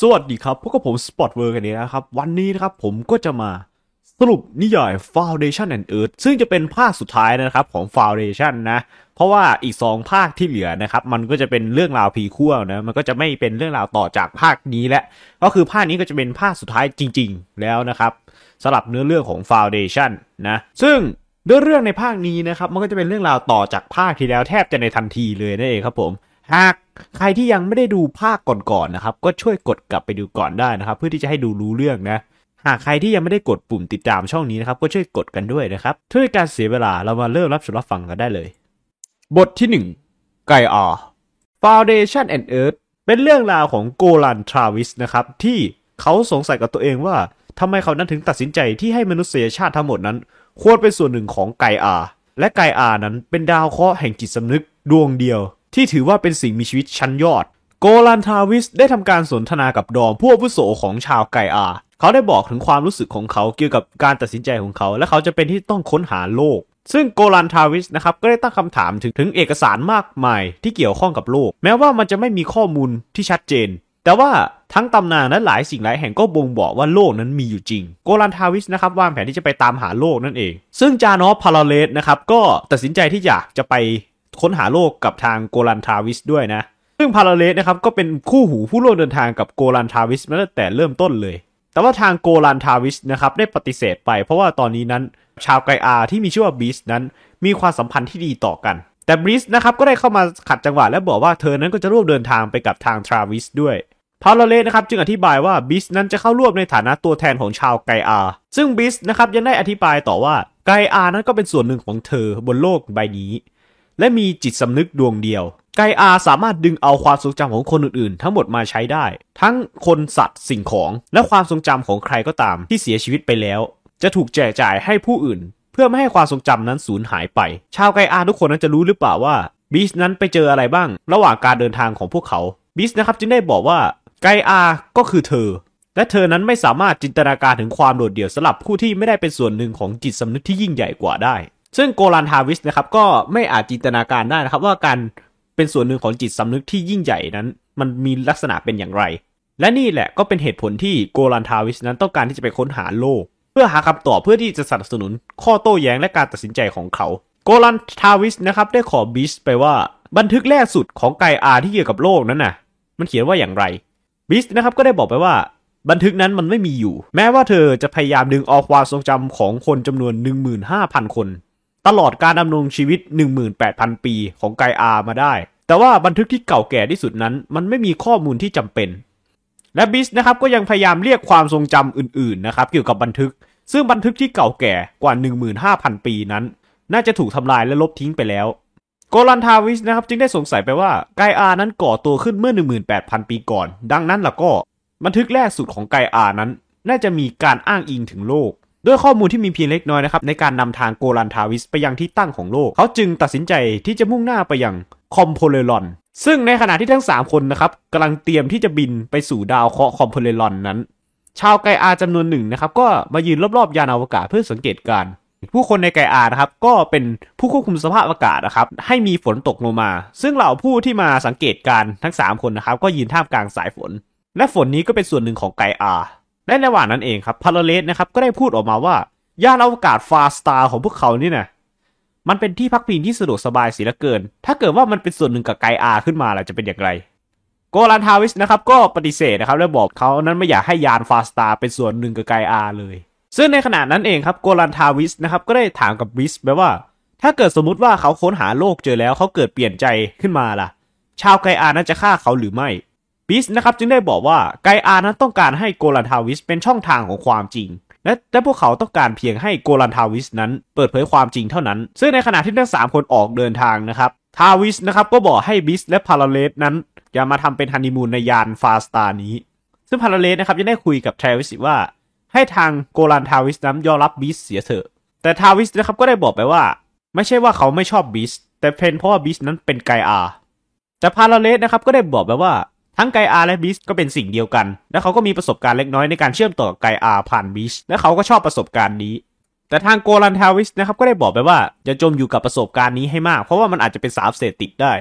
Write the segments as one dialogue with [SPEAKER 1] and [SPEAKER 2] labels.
[SPEAKER 1] สวัสดีครับพวกกับผมสปอตเวอร์กันนี้นะครับ วันนี้นะครับผมก็จะมาสรุปนิยาย Foundation and Earth ซึ่งจะเป็นภาคสุดท้ายนะครับของ Foundation นะ เพราะว่าอีก 2 ภาคที่เหลือนะครับ มันก็จะเป็นเรื่องราวพีคู่นะ มันก็จะไม่เป็นเรื่องราวต่อจากภาคนี้และ ก็คือภาคนี้ก็จะเป็นภาคสุดท้ายจริง ๆ แล้วนะครับสำหรับเนื้อเรื่องของ Foundation นะ ซึ่งเนื้อเรื่องในภาคนี้นะครับ มันก็จะเป็นเรื่องราวต่อจากภาคที่แล้วแทบจะในทันทีเลยนั่นเองครับผม หากใครที่ยังไม่ได้ดูภาคก่อนๆนะครับ ก็ช่วยกดกลับไปดูก่อนได้นะครับ เพื่อที่จะให้ดูรู้เรื่องนะ หากใครที่ยังไม่ได้กดปุ่มติดตามช่องนี้นะครับ ก็ช่วยกดกันด้วยนะครับเพื่อการเสียเวลาเรามาเริ่มรับชมรับฟังกันได้เลย บทที่ 1 ไก่อา Foundation and Earth เป็นเรื่องราวของโกลันทราวิสนะครับ ที่เขาสงสัยกับตัวเองว่าทำไมเขานั้นถึงตัดสินใจที่ให้มนุษยชาติทั้งหมดนั้น ควรเป็นส่วนหนึ่งของไกอา และไกอานั้นเป็นดาวเคราะห์แห่งจิตสำนึกดวงเดียว ที่ถือว่าเป็นสิ่งมีชีวิตชั้นยอด โกลันทาวิสได้ทำการสนทนากับดอมผู้อาวุโสของชาวไกอา เขาได้บอกถึงความรู้สึกของเขาเกี่ยวกับการตัดสินใจของเขา และเขาจะเป็นที่ต้องค้นหาโลก ซึ่งโกลันทาวิสนะครับก็ได้ตั้งคำถามถึงถึงเอกสารมากมายที่เกี่ยวข้องกับโลก แม้ว่ามันจะไม่มีข้อมูลที่ชัดเจน แต่ว่าทั้งตำนานและหลายสิ่งหลายแห่งก็บ่งบอกว่าโลกนั้นมีอยู่จริง โกลันทาวิสนะครับวางแผนที่จะไปตามหาโลกนั่นเอง ซึ่งจานอฟพาราเลสนะครับก็ตัดสินใจที่อยากจะไป ค้นหาโลกกับทางโกลันทาวิสด้วยนะ ซึ่งพาราเลสนะครับก็เป็นคู่หูผู้ร่วมเดินทางกับโกลันทาวิสมาตั้งแต่เริ่มต้นเลย แต่ว่าทางโกลันทาวิสนะครับได้ปฏิเสธไป เพราะว่าตอนนี้นั้นชาวไกอาที่มีชื่อว่าบีสนั้นมีความสัมพันธ์ที่ดีต่อกัน แต่บริสนะครับก็ได้เข้ามาขัดจังหวะและบอกว่าเธอนั้นก็จะร่วมเดินทางไปกับทางทราวิสด้วยพาราเลสนะครับจึงอธิบายว่าบิสนั้นจะเข้าร่วมในฐานะตัวแทนของชาวไกอาซึ่งบิสนะครับยังได้อธิบายต่อว่าไกอานั้นก็เป็นส่วนหนึ่งของเธอบนโลกใบนี้ และมีจิตสำนึกดวงเดียว ไกอาสามารถดึงเอาความทรงจำของคนอื่นๆ ทั้งหมดมาใช้ได้ ทั้งคนสัตว์สิ่งของ และความทรงจำของใครก็ตามที่เสียชีวิตไปแล้ว จะถูกแจกจ่ายให้ผู้อื่น เพื่อไม่ให้ความทรงจำนั้นสูญหายไป ชาวไกอาทุกคนนั้นจะรู้หรือเปล่าว่าบิสนั้นไปเจออะไรบ้าง ระหว่างการเดินทางของพวกเขาบิสนะครับจึงได้บอกว่าไกอาก็คือเธอ และเธอนั้นไม่สามารถจินตนาการถึงความโดดเดี่ยวสำหรับผู้ที่ไม่ได้เป็นส่วนหนึ่งของจิตสำนึกที่ยิ่งใหญ่กว่าได้ ซึ่งโกลันทาวิสนะครับก็ไม่อาจจินตนาการได้นะครับ ว่าการเป็นส่วนหนึ่งของจิตสำนึกที่ยิ่งใหญ่นั้น มันมีลักษณะเป็นอย่างไร และนี่แหละก็เป็นเหตุผลที่โกลันทาวิสนั้นต้องการที่จะไปค้นหาโลก เพื่อหาคำตอบเพื่อที่จะสนับสนุนข้อโต้แย้งและการตัดสินใจของเขา โกลันทาวิสนะครับได้บอกบิสไปว่าบันทึกแรกสุดของไกอาที่เกี่ยวกับโลกนั้นน่ะ มันเขียนว่าอย่างไรบิสนะครับก็ได้บอกไปว่าบันทึกนั้นมันไม่มีอยู่ แม้ว่าเธอจะพยายามดึงเอาความทรงจำของคนจำนวน 15,000 คน ตลอดการดำรงชีวิต 18,000 ปีของไกอามาได้ แต่ว่าบันทึกที่เก่าแก่ที่สุดนั้น มันไม่มีข้อมูลที่จำเป็น และบิสนะครับก็ยังพยายามเรียกความทรงจำอื่นๆนะครับเกี่ยวกับบันทึก ซึ่งบันทึกที่เก่าแก่กว่า 15,000 ปีนั้น น่าจะถูกทำลายและลบทิ้งไปแล้วโกลันทาวิสนะครับจึงได้สงสัยไปว่าไกอานั้นก่อตัวขึ้นเมื่อ 18,000 ปีก่อน ดังนั้นล่ะก็ บันทึกแรกสุดของไกอานั้น น่าจะมีการอ้างอิงถึงโลก ด้วยข้อมูลที่มีเพียงเล็กน้อยนะครับในการนำทางโกลันทาวิสไปยังที่ตั้งของโลก เขาจึงตัดสินใจที่จะมุ่งหน้าไปยังคอมโพเลรอนซึ่งในขณะที่ทั้ง 3 คนนะครับกำลังเตรียมที่จะบินไปสู่ดาวเคราะห์คอมโพเลรอนนั้น ชาวไกอาจำนวนหนึ่งนะครับ ก็มายืนรอบๆยานอวกาศเพื่อสังเกตการผู้คนในไกอานะครับก็เป็นผู้ควบคุมสภาพอากาศนะครับ ให้มีฝนตกลงมา ซึ่งเหล่าผู้ที่มาสังเกตการณ์ทั้ง 3 คนนะครับ ก็ยืนท่ามกลางสายฝน และฝนนี้ก็เป็นส่วนหนึ่งของไกอา และในระหว่างนั้นเองครับพาราเลสนะครับก็ได้พูดออกมาว่า ยานอวกาศฟาสตาร์ของพวกเขานี่นะมันเป็นที่พักพิงที่สะดวกสบายเสียเหลือเกิน ถ้าเกิดว่ามันเป็นส่วนหนึ่งกับไกอาขึ้นมาล่ะจะเป็นอย่างไร โกลันทาวิสนะครับก็ปฏิเสธนะครับและบอกเขานั้นไม่อยากให้ยานฟาสตาร์เป็นส่วนหนึ่งกับไกอาเลย ซึ่งในขณะนั้นเองครับโกลันทาวิสนะครับก็ได้ถามกับบิสไปว่า ถ้าเกิดสมมติว่าเขาค้นหาโลกเจอแล้วเขาเกิดเปลี่ยนใจขึ้นมาล่ะ ชาวไกอานั้นจะฆ่าเขาหรือไม่ บิสนะครับจึงได้บอกว่าไกอานั้นต้องการให้โกลันทาวิสเป็นช่องทางของความจริง และและพวกเขาต้องการเพียงให้โกลันทาวิสนั้นเปิดเผยความจริงเท่านั้น ซึ่งในขณะที่ทั้งสามคนออกเดินทางนะครับทาวิสนะครับก็บอกให้บิสและพาราเลสนั้นอย่ามาทำเป็นฮันนีมูนในยานฟาสตาร์นี้ ซึ่งพาราเลสนะครับยังได้คุยกับทาวิสว่า ให้ทางโกลันทาวิสนั้นยอมรับบิสเสียเถอะ แต่ทาวิสนะครับก็ได้บอกไปว่า ไม่ใช่ว่าเขาไม่ชอบบิสแต่เป็นเพราะว่าบิสนั้นเป็นไกอาแต่พาราเลสนะครับก็ได้บอกไปว่า ทั้งไกอาและบิสก็เป็นสิ่งเดียวกัน และเขาก็มีประสบการณ์เล็กน้อยในการเชื่อมต่อไกอาผ่านบิสและเขาก็ชอบประสบการณ์นี้ แต่ทางโกลันทาวิสนะครับก็ได้บอกไปว่าอย่าจมอยู่กับประสบการณ์นี้ให้มาก เพราะว่ามันอาจจะเป็นสารเสพติดได้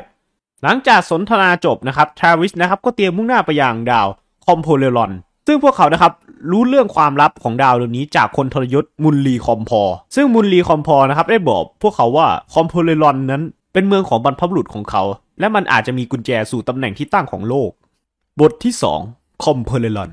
[SPEAKER 1] หลังจากสนทนาจบนะครับทาวิสนะครับก็เตรียมมุ่งหน้าไปยังดาวคอมโพเลรอนซึ่งพวกเขานะครับรู้เรื่องความลับของดาวดวงนี้จากคนทรยศมุนลีคอมพอ ซึ่งมุนลีคอมพอนะครับได้บอกพวกเขาว่าคอมโพเลรอนนั้นเป็นเมืองของบรรพบุรุษของเขา และมันอาจจะมีกุญแจสู่ตำแหน่งที่ตั้งของโลก บทที่ 2 คอมโพเลรอน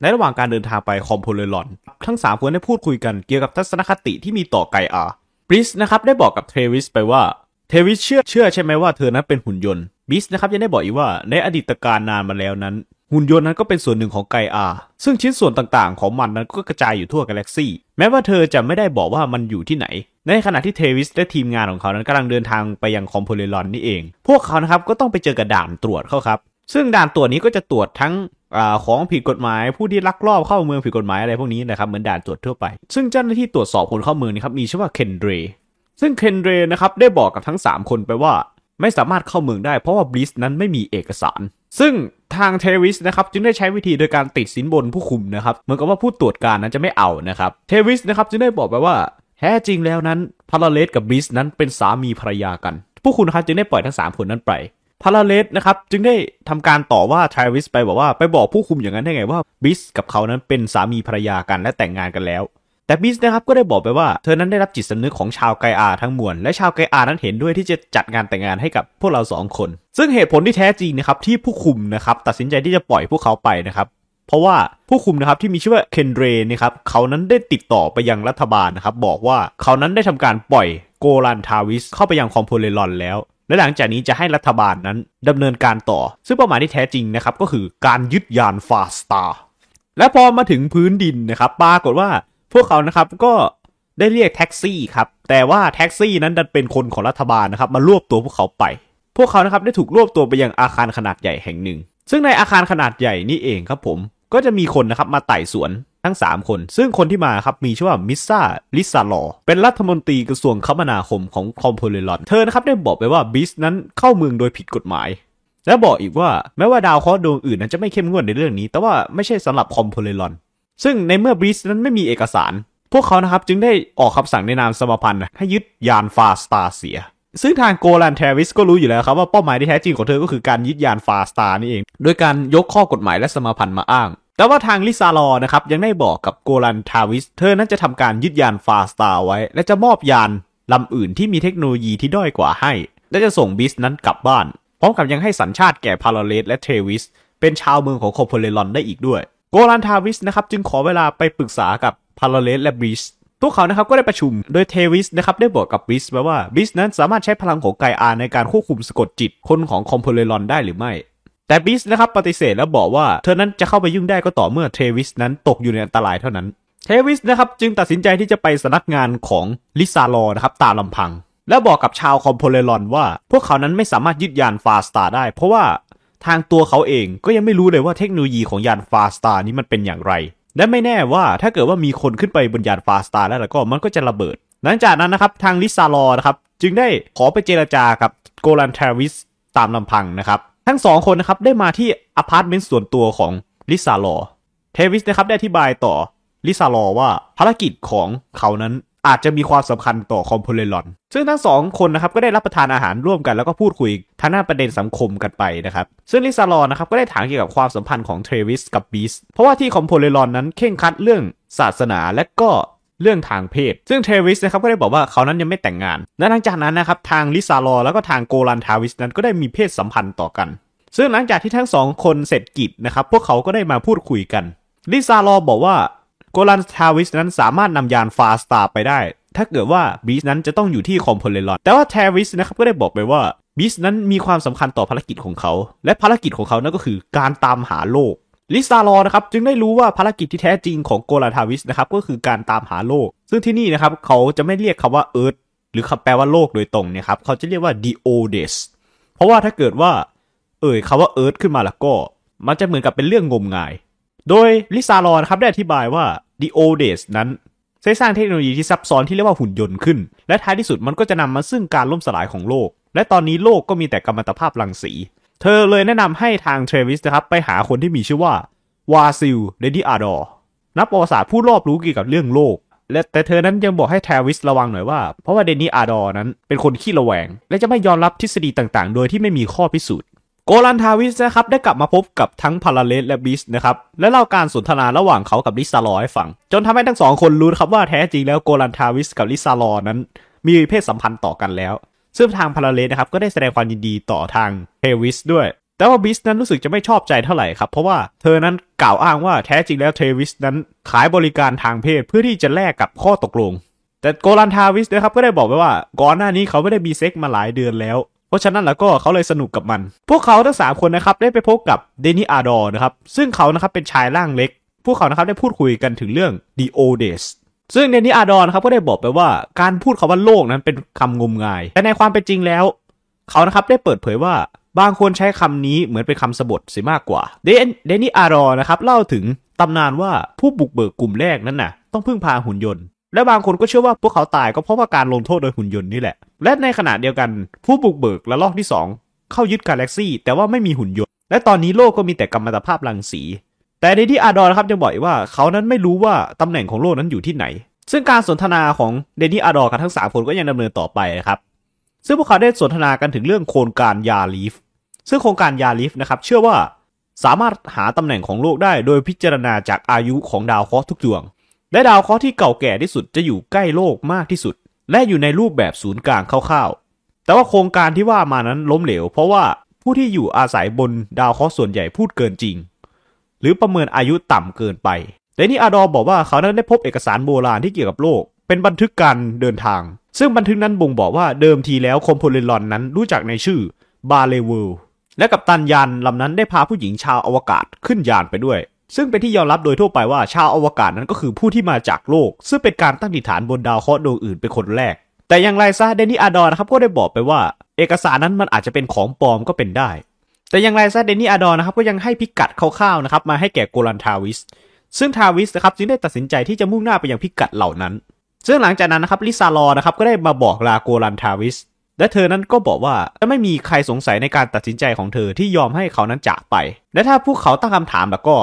[SPEAKER 1] ในระหว่างการเดินทางไปคอมโพเลรอน ทั้งสามคนได้พูดคุยกันเกี่ยวกับทัศนคติที่มีต่อไกอาบริสนะครับได้บอกกับเทวิสไปว่า เทวิสเชื่อเชื่อใช่ไหมว่าเธอนั้นเป็นหุ่นยนต์บริสนะครับยังได้บอกอีกว่าในอดีตกาลนานมาแล้วนั้น หุ่นยนต์นั้นก็เป็นส่วนหนึ่งของไกอาซึ่งชิ้นส่วนต่างๆ ของมันนั้นก็กระจายอยู่ทั่วกาแล็กซี่แม้ว่าเธอจะไม่ได้บอกว่ามันอยู่ที่ไหน ในขณะที่เทวิสและทีมงานของเขานั้นกำลังเดินทางไปยังคอมโพเลรอนนี่เอง พวกเขานะครับก็ต้องไปเจอกับด่านตรวจเข้าครับ ซึ่งด่านตรวจนี้ก็จะตรวจทั้งของผิดกฎหมาย ผู้ที่ลักลอบเข้าเมืองผิดกฎหมายอะไรพวกนี้นะครับเหมือนด่านตรวจทั่วไป ซึ่งเจ้าหน้าที่ตรวจสอบคนเข้าเมืองนี่ครับมีชื่อว่าเคนเดรซึ่งเคนเดรนะครับได้บอกกับทั้ง 3 คนไปว่า ไม่สามารถเข้าเมืองได้เพราะว่าบลิสนั้นไม่มีเอกสาร ซึ่งทางเทวิสนะครับจึงได้ใช้วิธีโดยการติดสินบนผู้คุมนะครับเหมือนกับว่าผู้ตรวจการนั้นจะไม่เอานะครับเทวิสนะครับจึงได้บอกไปว่าแท้จริงแล้วนั้นพาราเลสกับบลิสนั้นเป็นสามีภรรยากัน ผู้คุณนะครับจึงได้ปล่อยทั้งสามคนนั้นไป พาราเลสนะครับจึงได้ทำการต่อว่าทรวิสไปบอกว่าไปบอกผู้คุมอย่างนั้นได้ไงว่าบิสกับเขานั้นเป็นสามีภรรยากันและแต่งงานกันแล้ว แต่บิสนะครับก็ได้บอกไปว่าเธอนั้นได้รับจิตสำนึกของชาวไกอาทั้งมวลและชาวไกอานั้นเห็นด้วยที่จะจัดงานแต่งงานให้กับพวกเราสองคน ซึ่งเหตุผลที่แท้จริงนะครับที่ผู้คุมนะครับตัดสินใจที่จะปล่อยพวกเขาไปนะครับเพราะว่าผู้คุมนะครับที่มีชื่อว่าเคนเดรนะครับเขานั้นได้ติดต่อไปยังรัฐบาลนะครับบอกว่าเขานั้นได้ทำการปล่อยโกลันทาวิสเข้าไปยังคอมโพเลรอนแล้ว และหลังจากนี้จะให้รัฐบาลนั้นดำเนินการต่อ ซึ่งเป้าหมายที่แท้จริงนะครับก็คือการยึดยานฟาสตาและพอมาถึงพื้นดินนะครับปรากฏว่าพวกเขานะครับก็ได้เรียกแท็กซี่ครับแต่ว่าแท็กซี่นั้นดันเป็นคนของรัฐบาลนะครับมารวบตัวพวกเขาไป พวกเขานะครับได้ถูกรวบตัวไปยังอาคารขนาดใหญ่แห่งหนึ่ง ซึ่งในอาคารขนาดใหญ่นี่เองครับผมก็จะมีคนนะครับมาไต่สวน ทั้ง 3 คน ซึ่งคนที่มาครับมีชื่อว่ามิซาลิซาลอเป็นรัฐมนตรีกระทรวงคมนาคมของคอมโพเลรอนเธอนะครับได้บอกไปว่าบิสนั้นเข้าเมืองโดยผิดกฎหมาย และบอกอีกว่าแม้ว่าดาวเคราะห์ดวงอื่นนั้นจะไม่เข้มงวดในเรื่องนี้ แต่ว่าไม่ใช่สำหรับคอมโพเลรอนซึ่งในเมื่อบิสนั้นไม่มีเอกสาร พวกเขานะครับจึงได้ออกคำสั่งในนามสมาพันธ์ให้ยึดยานฟาสตาเสียซึ่งทางโกลันเทวิสก็รู้อยู่แล้วครับว่าเป้าหมายที่แท้จริงของเธอก็คือการยึดยานฟาสตานี่เอง โดยการยกข้อกฎหมายและสมาพันธ์มาอ้าง แต่ว่าทางลิซาลอนะครับยังได้บอกกับโกลันทาวิส เธอนั้นจะทำการยึดยานฟาสตาไว้ และจะมอบยานลำอื่นที่มีเทคโนโลยีที่ด้อยกว่าให้ และจะส่งบิสนั้นกลับบ้าน พร้อมกับยังให้สัญชาติแก่พาราเลสและเทวิส เป็นชาวเมืองของโคโพเลรอนได้อีกด้วย โกลันทาวิสนะครับจึงขอเวลาไปปรึกษากับพาราเลสและบิสพวกเขานะครับก็ได้ประชุมโดยเทวิสนะครับได้บอกกับบิสไว้ว่าบิสนั้นสามารถใช้พลังของไกอาในการควบคุมสะกดจิตคนของคอมโพเลรอนได้หรือไม่ แต่บิสนะครับปฏิเสธแล้วบอกว่าเธอนั้นจะเข้าไปยุ่งได้ก็ต่อเมื่อเทวิสนั้นตกอยู่ในอันตรายเท่านั้น เทวิสนะครับจึงตัดสินใจที่จะไปสำนักงานของลิซาลอนะครับตามลำพัง และบอกกับชาวคอมโพเลรอนว่า พวกเขานั้นไม่สามารถยึดยานฟาสตาได้ เพราะว่าทางตัวเขาเองก็ยังไม่รู้เลยว่าเทคโนโลยีของยานฟาสตานี้มันเป็นอย่างไร และไม่แน่ว่าถ้าเกิดว่ามีคนขึ้นไปบนยานฟาสตาแล้วแล้วก็มันก็จะระเบิด หลังจากนั้นนะครับทางลิซาลอนะครับจึงได้ขอไปเจรจากับโกลันทาวิสตามลำพังนะครับ ทั้งสองคนนะครับได้มาที่อพาร์ตเมนต์ส่วนตัวของลิซาลอเทวิสนะครับได้อธิบายต่อลิซาลอว่าภารกิจของเขานั้นอาจจะมีความสำคัญต่อคอมโพเลรอน ซึ่งทั้งสองคนนะครับก็ได้รับประทานอาหารร่วมกันแล้วก็พูดคุยทางด้านประเด็นสังคมกันไปนะครับ ซึ่งลิซาลอนะครับก็ได้ถามเกี่ยวกับความสัมพันธ์ของเทรวิสกับบีส เพราะว่าที่คอมโพเลรอนนั้นเคร่งครัดเรื่องศาสนาและก็ เรื่องทางเพศ ซึ่งเทรวิสนะครับก็ได้บอกว่าเขานั้นยังไม่แต่งงาน และหลังจากนั้นนะครับทางลิซาลอแล้วก็ทางโกลันทาวิสนั้นก็ได้มีเพศสัมพันธ์ต่อกัน ซึ่งหลังจากที่ทั้งสองคนเสร็จกิจนะครับพวกเขาก็ได้มาพูดคุยกันลิซาลอบอกว่าโกลันทาวิสนั้นสามารถนำยานฟาสตาร์ไปได้ ถ้าเกิดว่าบีสนั้นจะต้องอยู่ที่คอมโพเลรอนแต่ว่าเทวิสนะครับก็ได้บอกไปว่าบีสนั้นมีความสำคัญต่อภารกิจของเขา และภารกิจของเขานั่นก็คือการตามหาโลก ลิซาลอนะครับจึงได้รู้ว่าภารกิจที่แท้จริงของโกลาทาวิสนะครับก็คือการตามหาโลก ซึ่งที่นี่นะครับเขาจะไม่เรียกคำว่าเอิร์ธหรือคำแปลว่าโลกโดยตรงเนี่ยครับเขาจะเรียกว่า d o d e s เพราะว่าถ้าเกิดว่า เอ่ยคำว่าเอิร์ธขึ้นมาแล้วก็ มันจะเหมือนกับเป็นเรื่องงมงาย โดยลิซาลอนครับได้อธิบายว่า d o d e s นั้นใช้สร้างเทคโนโลยีที่ซับซ้อนที่เรียกว่าหุ่นยนต์ขึ้น และท้ายที่สุดมันก็จะนำมาซึ่งการล่มสลายของโลก และตอนนี้โลกก็มีแต่กัมมันตภาพรังสี เธอเลยแนะนำให้ทางเทรวิสนะครับ ไปหาคนที่มีชื่อว่าวาซิลเดนี่อาดอร์นักประวัติศาสตร์ผู้รอบรู้เกี่ยวกับเรื่องโลก และแต่เธอนั้นยังบอกให้เทรวิสระวังหน่อยว่า เพราะว่าเดนี่อาดอร์นั้นเป็นคนขี้ระแวง และจะไม่ยอมรับทฤษฎีต่างๆ โดยที่ไม่มีข้อพิสูจน์โกลันทาวิสนะครับได้กลับมาพบกับทั้งพาราเลสและบิสนะครับและเล่าการสนทนาระหว่างเขากับลิซาลอให้ฟัง จนทำให้ทั้งสองคนรู้ครับว่าแท้จริงแล้วโกลันทาวิสกับลิซาลอนั้น มีเพศสัมพันธ์ต่อกันแล้ว ซึ่งทางพาราเลสนะครับก็ได้แสดงความยินดีต่อทางเทวิสด้วย แต่ว่าบิสนั้นรู้สึกจะไม่ชอบใจเท่าไหร่ครับ เพราะว่าเธอนั้นกล่าวอ้างว่าแท้จริงแล้วเทวิสนั้นขายบริการทางเพศเพื่อที่จะแลกกับข้อตกลง แต่โกลันทาวิสนะครับก็ได้บอกไว้ว่าก่อนหน้านี้เขาไม่ได้มีเซ็กมาหลายเดือนแล้วเพราะฉะนั้นแล้วก็เขาเลยสนุกกับมัน พวกเขาทั้งสามคนนะครับได้ไปพบกับเดนิอาดอร์นะครับ ซึ่งเขานะครับเป็นชายร่างเล็ก พวกเขานะครับได้พูดคุยกันถึงเรื่อง The o d e s ซึ่งเดนิอาร์ดอนครับก็ได้บอกไปว่าการพูดคาว่าโลกนั้นเป็นคำงมงาย แต่ในความเป็นจริงแล้ว เขานะครับได้เปิดเผยว่าบางคนใช้คำนี้เหมือนเป็นคำสบทเสียมากกว่า เดนเดนิอาร์ดอร์นะครับเล่าถึงตำนานว่าผู้บุกเบิกกลุ่มแรกนั้นน่ะต้องพึ่งพาหุ่นยนต์ และบางคนก็เชื่อว่าพวกเขาตายก็เพราะว่าการลงโทษโดยหุ่นยนต์นี่แหละ และในขณะเดียวกันผู้บุกเบิกและลอกที่ 2 เข้ายึดกาแล็กซี่แต่ว่าไม่มีหุ่นยนต์ และตอนนี้โลกก็มีแต่กัมมันตภาพรังสี แต่เดนนี่อาร์ดอร์ครับยังบอกอีกว่าเขานั้นไม่รู้ว่าตำแหน่งของโลกนั้นอยู่ที่ไหน ซึ่งการสนทนาของเดนนี่อาร์ดอร์กับทั้งสามคนก็ยังดำเนินต่อไปนะครับ ซึ่งพวกเขาได้สนทนากันถึงเรื่องโครงการยาลีฟ ซึ่งโครงการยาลีฟนะครับเชื่อว่าสามารถหาตำแหน่งของโลกได้โดยพิจารณาจากอายุของดาวเคราะห์ทุกดวง และดาวเคราะห์ที่เก่าแก่ที่สุดจะอยู่ใกล้โลกมากที่สุด และอยู่ในรูปแบบศูนย์กลางคร่าวๆ แต่ว่าโครงการที่ว่ามานั้นล้มเหลว เพราะว่าผู้ที่อยู่อาศัยบนดาวเคราะห์ส่วนใหญ่พูดเกินจริง หรือประเมินอายุต่ำเกินไปแต่นี่อาดอบอกว่าเขานั้นได้พบเอกสารโบราณที่เกี่ยวกับโลก เป็นบันทึกการเดินทาง ซึ่งบันทึกนั้นบ่งบอกว่าเดิมทีแล้วคอมโพเลรอนนั้นรู้จักในชื่อบาเลเวลและกับตันยานลำนั้นได้พาผู้หญิงชาวอวกาศขึ้นยานไปด้วย ซึ่งเป็นที่ยอมรับโดยทั่วไปว่าชาวอวกาศนั้นก็คือผู้ที่มาจากโลก ซึ่งเป็นการตั้งดิฐานบนดาวเคราะห์ดวงอื่นเป็นคนแรก แต่อย่างไรซะเดนนี่อาดอนนะครับก็ได้บอกไปว่า เอกสารนั้นมันอาจจะเป็นของปลอมก็เป็นได้ แต่อย่างไรซะเดนนี่อาดอนนะครับก็ยังให้พิกัดคร่าวๆนะครับมาให้แก่โกลันทาวิส ซึ่งทาวิสนะครับจึงได้ตัดสินใจที่จะมุ่งหน้าไปยังพิกัดเหล่านั้น ซึ่งหลังจากนั้นนะครับลิซาลอนะครับก็ได้มาบอกลาโกลันทาวิส และเธอนั้นก็บอกว่าจะไม่มีใครสงสัยในการตัดสินใจของเธอที่ยอมให้เขานั้นจากไป และถ้าพวกเขาตั้งคำถามแล้วก็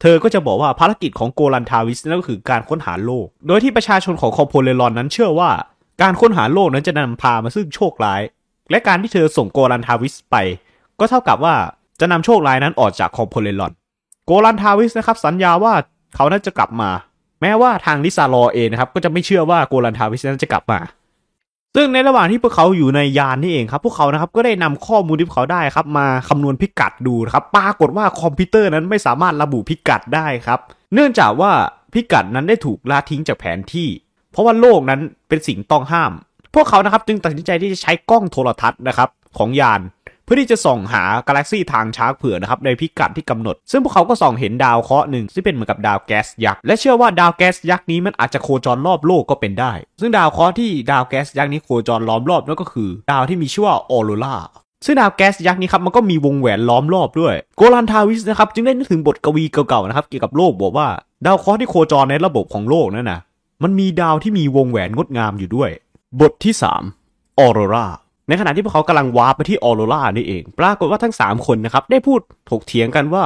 [SPEAKER 1] เธอก็จะบอกว่าภารกิจของโกลันทาวิสนั่นก็คือการค้นหาโลก โดยที่ประชาชนของคอมโพเลรอนนั้นเชื่อว่า การค้นหาโลกนั้นจะนำพามาซึ่งโชคร้าย และการที่เธอส่งโกลันทาวิสไป ก็เท่ากับว่าจะนำโชคร้ายนั้นออกจากคอมโพเลรอน โกลันทาวิสนะครับสัญญาว่าเขานั้นจะกลับมา แม้ว่าทางลิซาลอเองนะครับก็จะไม่เชื่อว่าโกลันทาวิสนั้นจะกลับมา ซึ่งในระหว่างที่พวกเขาอยู่ในยานนี่เองครับ พวกเขานะครับก็ได้นำข้อมูลที่พวกเขาได้ครับมาคำนวณพิกัดดูครับปรากฏว่าคอมพิวเตอร์นั้นไม่สามารถระบุพิกัดได้ครับ เนื่องจากว่าพิกัดนั้นได้ถูกละทิ้งจากแผนที่ เพราะว่าโลกนั้นเป็นสิ่งต้องห้าม พวกเขานะครับจึงตัดสินใจที่จะใช้กล้องโทรทัศน์นะครับของยาน เพื่อที่จะส่องหากาแล็กซี่ทางช้างเผือกนะครับในพิกัดที่กำหนด ซึ่งพวกเขาก็ส่องเห็นดาวเคราะห์หนึ่งที่เป็นเหมือนกับดาวแก๊สยักษ์และเชื่อว่าดาวแก๊สยักษ์นี้มันอาจจะโคจรรอบโลกก็เป็นได้ ซึ่งดาวเคราะห์ที่ดาวแก๊สยักษ์นี้โคจรล้อมรอบนั่นก็คือ ดาวที่มีชื่อว่าออโรราซึ่งดาวแก๊สยักษ์นี้ครับมันก็มีวงแหวนล้อมรอบด้วย โกลันทาวิสนะครับจึงได้นึกถึงบทกวีเก่าๆนะครับเกี่ยวกับโลกบอกว่าดาวเคราะห์ที่โคจรในระบบของโลกนั่นนะมันมีดาวที่มีวงแหวนงดงามอยู่ด้วย บทที่ 3 ออโรรา ในขณะที่พวกเขากำลังวาร์ปไปที่ออโรรานี่เอง ปรากฏว่าทั้ง 3 คนนะครับ ได้พูดถกเถียงกันว่า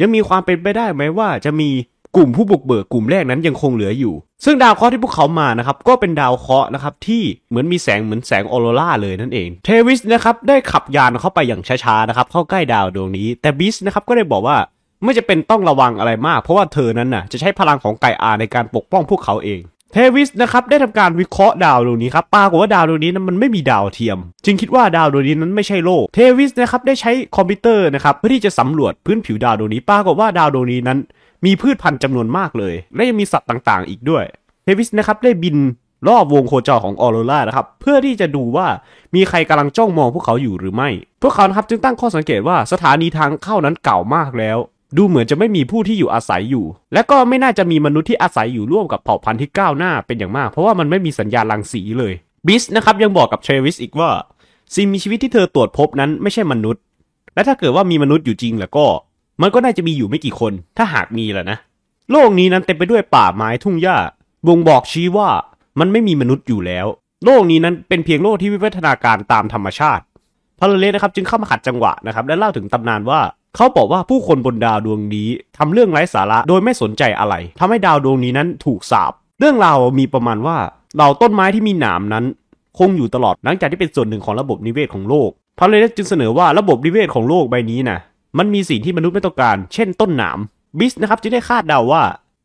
[SPEAKER 1] ยังมีความเป็นไปได้ไหมว่าจะมีกลุ่มผู้บุกเบิกกลุ่มแรกนั้นยังคงเหลืออยู่ ซึ่งดาวเคราะห์ที่พวกเขามานะครับ ก็เป็นดาวเคราะห์นะครับที่เหมือนมีแสงเหมือนแสงออโรราเลยนั่นเอง เทวิสนะครับได้ขับยานเข้าไปอย่างช้าๆนะครับเข้าใกล้ดาวดวงนี้ แต่บิสนะครับก็ได้บอกว่าไม่จำเป็นต้องระวังอะไรมาก เพราะว่าเธอนั้นน่ะจะใช้พลังของไกอาในการปกป้องพวกเขาเอง เทวิสนะครับได้ทำการวิเคราะห์ดาวดวงนี้ครับปรากฏว่าดาวดวงนี้นั้นมันไม่มีดาวเทียม จึงคิดว่าดาวดวงนี้นั้นไม่ใช่โลก เทวิสนะครับได้ใช้คอมพิวเตอร์นะครับเพื่อที่จะสำรวจพื้นผิวดาวดวงนี้ปรากฏว่าดาวดวงนี้นั้น มีพืชพันธุ์จำนวนมากเลย และยังมีสัตว์ต่างๆ อีกด้วย เทวิสนะครับได้บินรอบวงโคจรของออโรรานะครับเพื่อที่จะดูว่ามีใครกำลังจ้องมองพวกเขาอยู่หรือไม่ พวกเขาครับจึงตั้งข้อสังเกตว่าสถานีทางเข้านั้นเก่ามากแล้ว ดูเหมือนจะไม่มีผู้ที่อยู่อาศัยอยู่ และก็ไม่น่าจะมีมนุษย์ที่อาศัยอยู่ร่วมกับเผ่าพันธุ์ที่ก้าวหน้าเป็นอย่างมาก เพราะว่ามันไม่มีสัญญาณรังสีเลยบิสนะครับยังบอกกับเทรวิสอีกว่าสิ่งมีชีวิตที่เธอตรวจพบนั้นไม่ใช่มนุษย์ และถ้าเกิดว่ามีมนุษย์อยู่จริงแล้วก็ มันก็น่าจะมีอยู่ไม่กี่คน ถ้าหากมีแหละนะ โลกนี้นั้นเต็มไปด้วยป่าไม้ทุ่งหญ้าบ่งบอกชี้ว่ามันไม่มีมนุษย์อยู่แล้ว โลกนี้นั้นเป็นเพียงโลกที่วิวัฒนาการตามธรรมชาติพาเลเลสนะครับจึงเข้ามาขัดจังหวะนะครับและเล่าถึงตำนานว่า เขาบอกว่าผู้คนบนดาวดวงนี้ทำเรื่องไร้สาระโดยไม่สนใจอะไรทำให้ดาวดวงนี้นั้นถูกสาปเรื่องราวมีประมาณว่าเหล่าต้นไม้ที่มีหนามนั้น คงอยู่ตลอดหลังจากที่เป็นส่วนหนึ่งของระบบนิเวศของโลกพาราเลสจึงเสนอว่าระบบนิเวศของโลกใบนี้นะมันมีสิ่งที่มนุษย์ไม่ต้องการ เช่นต้นหนามบิสนะครับจึงได้คาดเดาว่า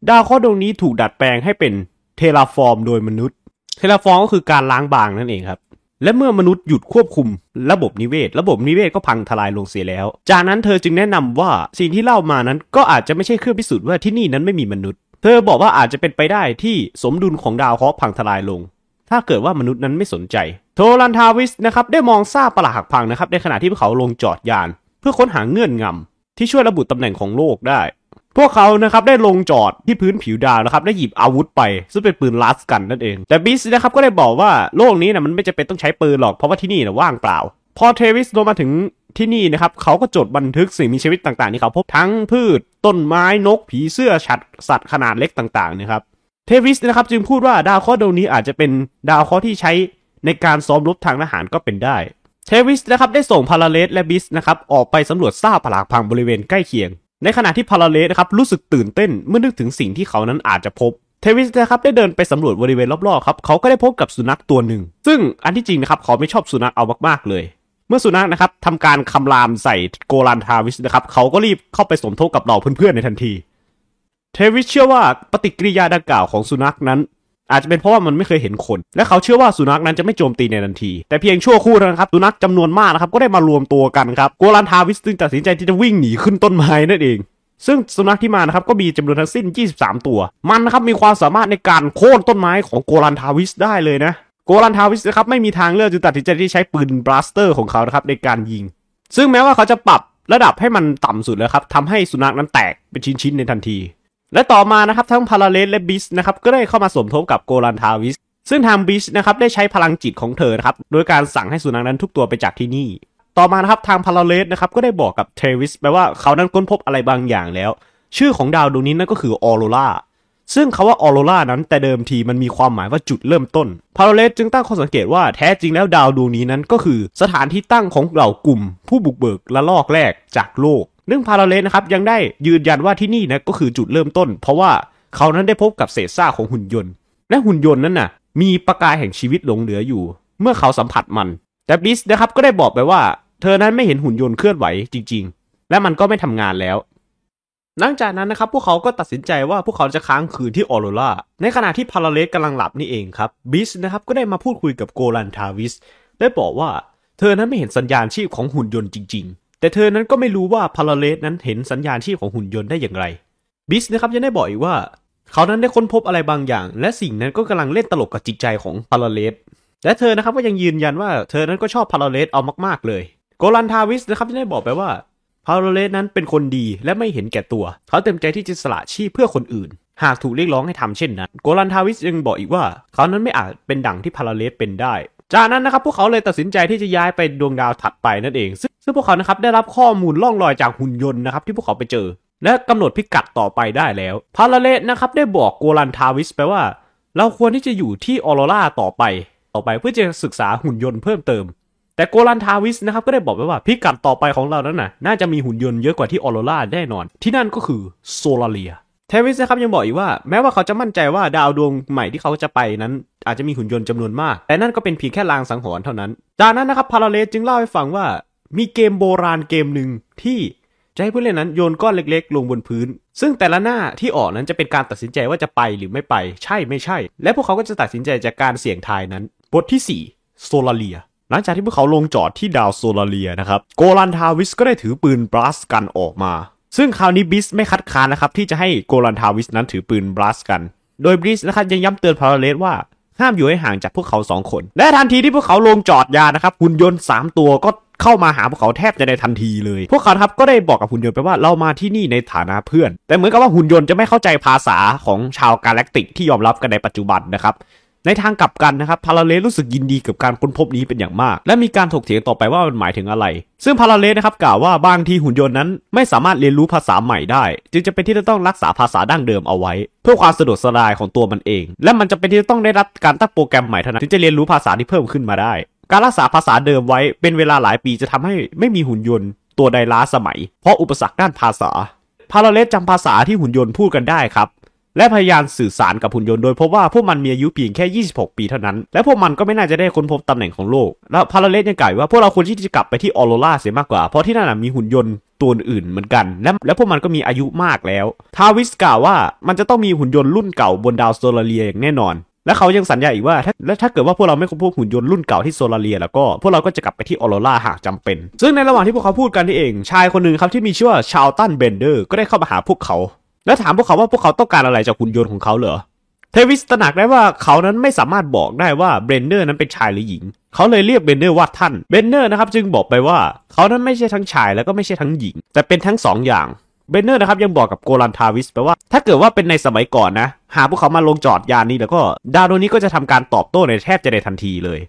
[SPEAKER 1] ดาวเคราะห์ดวงนี้ถูกดัดแปลงให้เป็น terraform โดยมนุษย์ terraform ก็คือการล้างบางนั่นเองครับ และเมื่อมนุษย์หยุดควบคุม ระบบนิเวศ ระบบนิเวศก็พังทลายลงเสียแล้ว จากนั้นเธอจึงแนะนำว่าสิ่งที่เล่ามานั้นก็อาจจะไม่ใช่เครื่องพิสูจน์ว่าที่นี่นั้นไม่มีมนุษย์ เธอบอกว่าอาจจะเป็นไปได้ที่สมดุลของดาวเคราะห์พังทลายลง ถ้าเกิดว่ามนุษย์นั้นไม่สนใจ โทรันทาวิสนะครับได้มองซากปรักหักพังนะครับในขณะที่พวกเขาลงจอดยาน เพื่อค้นหาเงื่อนงำำที่ช่วยระบุตำแหน่งของโลกได้ พวกเขานะครับได้ลงจอดที่พื้นผิวดาวนะครับได้หยิบอาวุธไป ซึ่งเป็นปืนลัสกันนั่นเอง แต่บิสนะครับก็ได้บอกว่าโลกนี้นะมันไม่จะเป็นต้องใช้ปืนหรอกเพราะว่าที่นี่นะว่างเปล่า พอเทวิสลงมาถึงที่นี่นะครับเขาก็จดบันทึกสิ่งมีชีวิตต่างๆที่เขาพบทั้งพืช ต้นไม้นกผีเสื้อฉัดสัตว์ขนาดเล็กต่างๆนะครับเทวิสนะครับจึงพูดว่าดาวเคราะห์ดวงนี้อาจจะเป็นดาวเคราะห์ที่ใช้ในการซ้อมรบทางทหารก็เป็นได้เทวิสนะครับได้ส่งพาราเลสและบิสนะครับออกไปสำรวจซากปรักพังบริเวณใกล้เคียง ในขณะที่พาราเลสนะครับรู้สึกตื่นเต้นเมื่อนึกถึงสิ่งที่เขานั้นอาจจะพบเทวิสนะครับได้เดินไปสำรวจบริเวณรอบๆครับเขาก็ได้พบกับสุนัขตัวหนึ่ง ซึ่งอันที่จริงนะครับเขาไม่ชอบสุนัขเอามากๆเลย เมื่อสุนัขนะครับทำการคำรามใส่โกลันทาวิสนะครับเขาก็รีบเข้าไปสมทบกับเหล่าเพื่อนๆในทันที เทวิสเชื่อว่าปฏิกิริยาดังกล่าวของสุนัขนั้น อาจจะเป็นเพราะว่ามันไม่เคยเห็นคน และเขาเชื่อว่าสุนัขนั้นจะไม่โจมตีในทันที แต่เพียงชั่วครู่เท่านั้นครับสุนัขจำนวนมากนะครับก็ได้มารวมตัวกันครับโกลันทาวิสจึงตัดสินใจที่จะวิ่งหนีขึ้นต้นไม้นั่นเองซึ่งสุนัขที่มานะครับก็มีจำนวนทั้งสิ้น 23 ตัว มันนะครับมีความสามารถในการโค่นต้นไม้ของโกลันทาวิสได้เลยนะโกลันทาวิสนะครับไม่มีทางเลือกจึงตัดสินใจที่ใช้ปืน blaster ของเขานะครับในการยิง ซึ่งแม้ว่าเขาจะปรับระดับให้มันต่ำสุดแล้วครับทำให้สุนัขนั้นแตกเป็นชิ้นๆในทันที และต่อมานะครับทั้งพาราเลสและบิสนะครับก็ได้เข้ามาสมทบกับโกลันทาวิส ซึ่งทางบิสนะครับได้ใช้พลังจิตของเธอนะครับโดยการสั่งให้สุนัขนั้นทุกตัวไปจากที่นี่ ต่อมานะครับทางพาราเลสนะครับก็ได้บอกกับเทวิสไปลว่าเขานั้นค้นพบอะไรบางอย่างแล้ว ชื่อของดาวดวงนี้นั่นก็คือออโรราซึ่งคาว่าออโรรานั้นแต่เดิมทีมันมีความหมายว่าจุดเริ่มต้น พาราเลสจึงตั้งข้อสังเกตว่าแท้จริงแล้วดาวดวงนี้นั้นก็คือ สถานที่ตั้งของเหล่ากลุ่ม ผู้บุกเบิกและลอกแรกจากโลก เรื่องพาราเลสนะครับยังได้ยืนยันว่าที่นี่นะก็คือจุดเริ่มต้น เพราะว่าเขานั้นได้พบกับเศษซากของหุ่นยนต์ และหุ่นยนต์นั้นน่ะ มีประกายแห่งชีวิตหลงเหลืออยู่ เมื่อเขาสัมผัสมัน แต่บลิสนะครับก็ได้บอกไปว่า เธอนั้นไม่เห็นหุ่นยนต์เคลื่อนไหวจริง ๆ และมันก็ไม่ทำงานแล้วหลังจากนั้นนะครับพวกเขาก็ตัดสินใจว่าพวกเขาจะค้างคืนที่ออโรราในขณะที่พาราเลสกำลังหลับนี่เองครับบิสนะครับก็ได้มาพูดคุยกับโกลันทาวิสได้บอกว่า เธอนั้นไม่เห็นสัญญาณชีพของหุ่นยนต์จริงๆ แต่เธอนั้นก็ไม่รู้ว่าพาราเลสนั้นเห็นสัญญาณชีพของหุ่นยนต์ได้อย่างไร บิสนะครับยังได้บอกอีกว่า เขานั้นได้ค้นพบอะไรบางอย่าง และสิ่งนั้นก็กำลังเล่นตลกกับจิตใจของพาราเลสและเธอนะครับก็ยังยืนยันว่าเธอนั้นก็ชอบพาราเลสเอามากๆ เลยโกลันทาวิสนะครับยังได้บอกไปว่าพาโรเลสนั้นเป็นคนดีและไม่เห็นแก่ตัว เขาเต็มใจที่จะสละชีพเพื่อคนอื่น หากถูกเรียกร้องให้ทำเช่นนั้นโกลันทาวิสยังบอกอีกว่า เขานั้นไม่อาจเป็นดั่งที่พาโรเลสเป็นได้ จากนั้นนะครับพวกเขาเลยตัดสินใจที่จะย้ายไปดวงดาวถัดไปนั่นเอง ซึ่งซึ่งพวกเขานะครับได้รับข้อมูลล่องลอยจากหุ่นยนต์นะครับที่พวกเขาไปเจอ และกำหนดพิกัดต่อไปได้แล้วพาโรเลสนะครับได้บอกโกลันทาวิสไปว่า เราควรที่จะอยู่ที่ออโรราต่อไป ต่อไปเพื่อจะศึกษาหุ่นยนต์เพิ่มเติม แต่โกลันทาวิสนะครับก็ได้บอกไว้ว่าพิกัดต่อไปของเรานั้นน่ะน่าจะมีหุ่นยนต์เยอะกว่าที่ออโรราแน่นอน ที่นั่นก็คือโซลาเรีย เทวิสนะครับยังบอกอีกว่าแม้ว่าเขาจะมั่นใจว่าดาวดวงใหม่ที่เขาจะไปนั้น อาจจะมีหุ่นยนต์จำนวนมาก แต่นั่นก็เป็นเพียงแค่ลางสังหรณ์เท่านั้น จากนั้นนะครับพาราเลสจึงเล่าให้ฟังว่า มีเกมโบราณเกมหนึ่งที่จะให้ผู้เล่นนั้นโยนก้อนเล็กๆ ลงบนพื้น ซึ่งแต่ละหน้าที่ออกนั้นจะเป็นการตัดสินใจว่าจะไปหรือไม่ไป ใช่ไม่ใช่ และพวกเขาก็จะตัดสินใจจากการเสี่ยงทายนั้น บทที่4โซลาเรียหลังจากที่พวกเขาลงจอดที่ดาวโซลาเรียนะครับโกลันทาวิสก็ได้ถือปืนบลัสกันออกมา ซึ่งคราวนี้บิสไม่คัดค้านนะครับที่จะให้โกลันทาวิสนั้นถือปืนบลัสกัน โดยบิสนะครับยังย้ำเตือนพาราเลสว่าห้ามอยู่ให้ห่างจากพวกเขาสองคน และทันทีที่พวกเขาลงจอดยานนะครับหุ่นยนต์สามตัวก็เข้ามาหาพวกเขาแทบจะในทันทีเลย พวกเขาครับก็ได้บอกกับหุ่นยนต์ไปว่าเรามาที่นี่ในฐานะเพื่อน แต่เหมือนกับว่าหุ่นยนต์จะไม่เข้าใจภาษาของชาวกาแล็กติกที่ยอมรับกันในปัจจุบันนะครับ ในทางกลับกันนะครับพาราเลสรู้สึกยินดีกับการค้นพบนี้เป็นอย่างมาก และมีการถกเถียงต่อไปว่ามันหมายถึงอะไร ซึ่งพาราเลสนะครับกล่าวว่าบางทีหุ่นยนต์นั้นไม่สามารถเรียนรู้ภาษาใหม่ได้ จึงจะเป็นที่จะต้องรักษาภาษาดั้งเดิมเอาไว้ เพื่อความสะดวกสบายของตัวมันเอง และมันจะเป็นที่จะต้องได้รับการตั้งโปรแกรมใหม่เท่านั้นถึงจะเรียนรู้ภาษาที่เพิ่มขึ้นมาได้ การรักษาภาษาเดิมไว้เป็นเวลาหลายปีจะทำให้ไม่มีหุ่นยนต์ ตัวใดล้าสมัย เพราะอุปสรรคด้านภาษาพาราเลสจำภาษาที่หุ่นยนต์พูดกันได้ครับ และพยายามสื่อสารกับหุ่นยนต์โดยพบว่าพวกมันมีอายุเพียงแค่ 26 ปีเท่านั้น และพวกมันก็ไม่น่าจะได้ค้นพบตำแหน่งของโลก และพาราเลสยังกล่าวว่าพวกเราควรที่จะกลับไปที่ออโรราเสียมากกว่า เพราะที่นั่นมีหุ่นยนต์ตัวอื่นเหมือนกัน และและพวกมันก็มีอายุมากแล้ว ทาวิสกล่าวว่ามันจะต้องมีหุ่นยนต์รุ่นเก่าบนดาวโซลาเรียอย่างแน่นอน และเขายังสัญญาอีกว่าถ้าและถ้าเกิดว่าพวกเราไม่ค้นพบหุ่นยนต์รุ่นเก่าที่โซลาเรียแล้วก็พวกเราก็จะกลับไปที่ออโรราหากจำเป็น ซึ่งในระหว่างที่พวกเขาพูดกันนี่เอง ชายคนหนึ่งครับที่มีชื่อว่าชาลตันเบนเดอร์ก็ได้เข้ามาหาพวกเขา และถามพวกเขาว่าพวกเขาต้องการอะไรจากหุ่นยนต์ของเขาเหรอเทวิสตระหนักได้ว่าเขานั้นไม่สามารถบอกได้ว่าเบรนเนอร์นั้นเป็นชายหรือหญิง เขาเลยเรียกเบรนเนอร์ว่าท่านเบรนเนอร์นะครับจึงบอกไปว่าเขานั้นไม่ใช่ทั้งชายแล้วก็ไม่ใช่ทั้งหญิง แต่เป็นทั้งสองอย่างเบรนเนอร์นะครับยังบอกกับโกลันทาวิสไปว่า ถ้าเกิดว่าเป็นในสมัยก่อนนะ หากพวกเขามาลงจอดยานนี้แล้วก็ดาวดวงนี้ก็จะทำการตอบโต้ในแทบจะในทันทีเลย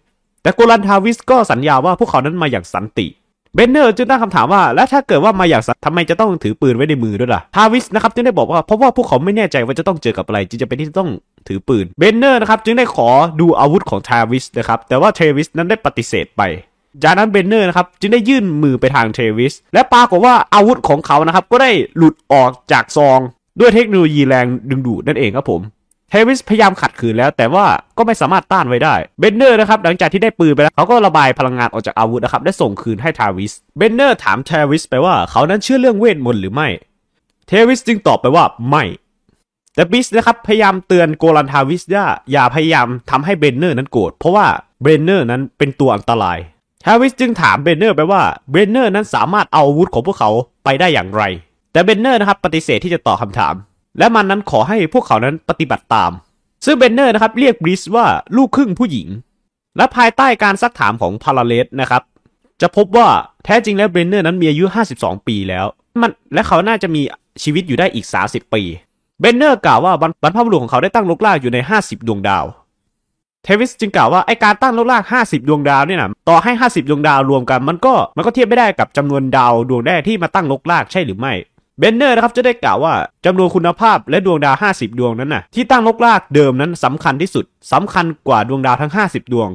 [SPEAKER 1] แต่โกลันทาวิสก็สัญญาว่าพวกเขานั้นมาอย่างสันติ เบนเนอร์จึงตั้งคำถามว่า แล้วถ้าเกิดว่ามาอย่างสันติทำไมจะต้องถือปืนไว้ในมือด้วยล่ะทาวิสนะครับจึงได้บอกว่าเพราะว่าพวกเขาไม่แน่ใจว่าจะต้องเจอกับอะไรจึงจำเป็นที่ต้องถือปืนเบนเนอร์นะครับจึงได้ขอดูอาวุธของทาวิสนะครับแต่ว่าเทวิสนั้นได้ปฏิเสธไปจากนั้นเบนเนอร์นะครับจึงได้ยื่นมือไปทางเทวิสและปรากฏว่าอาวุธของเขานะครับก็ได้หลุดออกจากซองด้วยเทคโนโลยีแรงดึงดูดนั่นเองครับผม เทวิสพยายามขัดขืนแล้ว แต่ว่าก็ไม่สามารถต้านไว้ได้เบนเนอร์นะครับหลังจากที่ได้ปืนไปแล้วเขาก็ระบายพลังงานออกจากอาวุธนะครับและส่งคืนให้ทาวิสเบนเนอร์ถามเทวิสไปว่าเขานั้นเชื่อเรื่องเวทมนต์หรือไม่เทวิสจึงตอบไปว่าไม่แต่บิสนะครับพยายามเตือนโกลันทาวิสว่าอย่าพยายามทำให้เบนเนอร์นั้นโกรธเพราะว่าเบนเนอร์นั้นเป็นตัวอันตรายทาวิสจึงถามเบนเนอร์ไปว่าเบนเนอร์นั้นสามารถเอาอาวุธของพวกเขาไปได้อย่างไร แต่เบนเนอร์นะครับปฏิเสธที่จะตอบคำถาม และมันนั้นขอให้พวกเขานั้นปฏิบัติตาม ซึ่งเบนเนอร์นะครับเรียกบริสว่าลูกครึ่งผู้หญิง และภายใต้การซักถามของพาราเลสนะครับจะพบว่าแท้จริงแล้วเบนเนอร์นั้นมีอายุ 52 ปีแล้ว มันและเขาน่าจะมีชีวิตอยู่ได้อีก 30 ปีเบนเนอร์กล่าวว่าบรรพบุรุษของเขาได้ตั้งรกรากอยู่ใน 50 ดวงดาว เทวิสจึงกล่าวว่าไอ้การตั้งรกราก 50 ดวงดาวเนี่ยนะต่อให้ 50 ดวงดาวรวมกันมันก็มันก็เทียบไม่ได้กับจำนวนดาวดวงแรกที่มาตั้งรกรากใช่หรือไม่ เบนเนอร์นะครับจะได้กล่าวว่าจำนวนคุณภาพและดวงดาว 50 ดวงนั้นน่ะที่ตั้งรกรากเดิมนั้นสำคัญที่สุดสำคัญกว่าดวงดาวทั้ง 50 ดวง